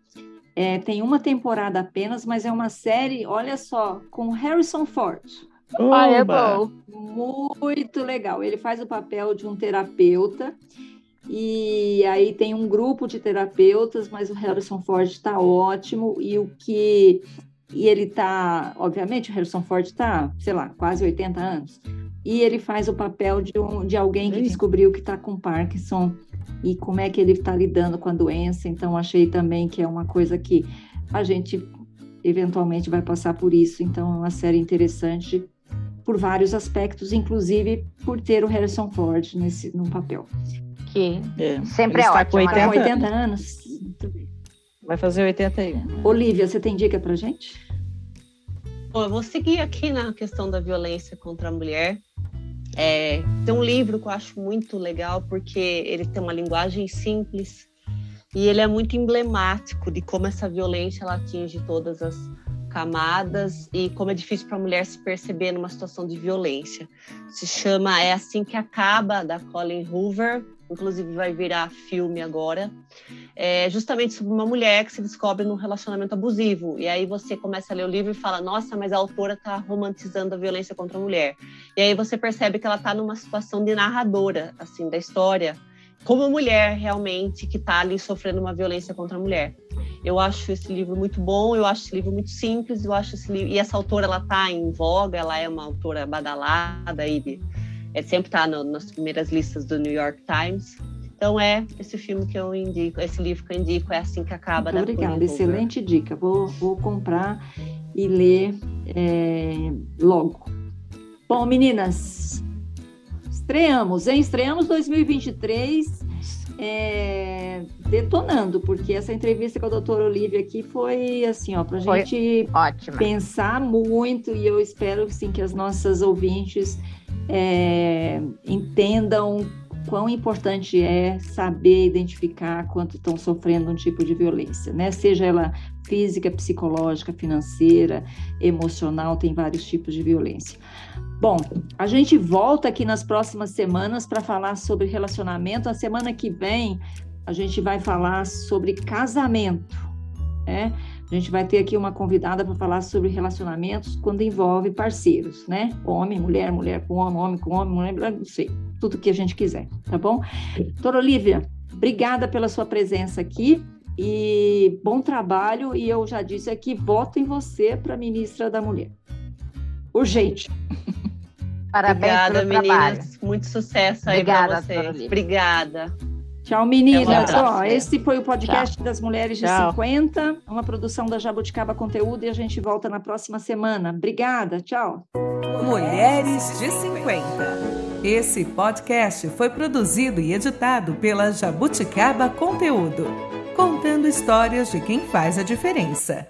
É, tem uma temporada apenas, mas é uma série, olha só, com Harrison Ford. Ah, é bom. Muito legal. Ele faz o papel de um terapeuta e aí tem um grupo de terapeutas, mas o Harrison Ford está ótimo e o que e ele está, obviamente, o Harrison Ford está, sei lá, quase 80 anos. E ele faz o papel de, um, de alguém que descobriu que está com Parkinson e como é que ele está lidando com a doença. Então, achei também que é uma coisa que a gente eventualmente vai passar por isso. Então, é uma série interessante por vários aspectos, inclusive por ter o Harrison Ford nesse no papel que é. sempre é ótimo. Com 80, 80 anos. Vai fazer 81. Olivia, você tem dica pra gente? Bom, eu vou seguir aqui na questão da violência contra a mulher. É, tem um livro que eu acho muito legal porque ele tem uma linguagem simples e ele é muito emblemático de como essa violência ela atinge todas as camadas e como é difícil para a mulher se perceber numa situação de violência. Se chama É Assim Que Acaba, da Colin Hoover inclusive vai virar filme agora, é justamente sobre uma mulher que se descobre num relacionamento abusivo. E aí você começa a ler o livro e fala: Nossa, mas a autora está romantizando a violência contra a mulher. E aí você percebe que ela está numa situação de narradora, assim, da história. como mulher realmente que está ali sofrendo uma violência contra a mulher. Eu acho esse livro muito bom, eu acho esse livro muito simples, eu acho esse livro... e essa autora ela tá em voga, ela é uma autora badalada e é, sempre está nas primeiras listas do New York Times. Então é esse filme que eu indico, esse livro que eu indico é assim que acaba. Muito obrigada, excelente dica. Vou, vou comprar e ler é, logo. Bom, meninas, estreamos, hein? Estreamos 2023 é, detonando, porque essa entrevista com a doutora Olivia aqui foi assim, ó, para a gente ótima. pensar muito e eu espero sim que as nossas ouvintes é, entendam quão importante é saber identificar quanto estão sofrendo um tipo de violência, né? Seja ela física, psicológica, financeira, emocional, tem vários tipos de violência. Bom, a gente volta aqui nas próximas semanas para falar sobre relacionamento. A semana que vem a gente vai falar sobre casamento, né? A gente vai ter aqui uma convidada para falar sobre relacionamentos quando envolve parceiros, né? Homem, mulher, mulher com homem, homem com homem, mulher, não sei, tudo que a gente quiser, tá bom? Doutora Olivia, obrigada pela sua presença aqui e bom trabalho. E eu já disse aqui, voto em você para ministra da Mulher. Urgente. Parabéns Obrigada, pelo meninas. Trabalho. Muito sucesso aí para vocês. Obrigada. Tchau, meninas. Ó, esse foi o podcast Tchau. das Mulheres de Tchau. 50, uma produção da Jabuticaba Conteúdo e a gente volta na próxima semana. Obrigada. Tchau. Mulheres de 50. Esse podcast foi produzido e editado pela Jabuticaba Conteúdo, contando histórias de quem faz a diferença.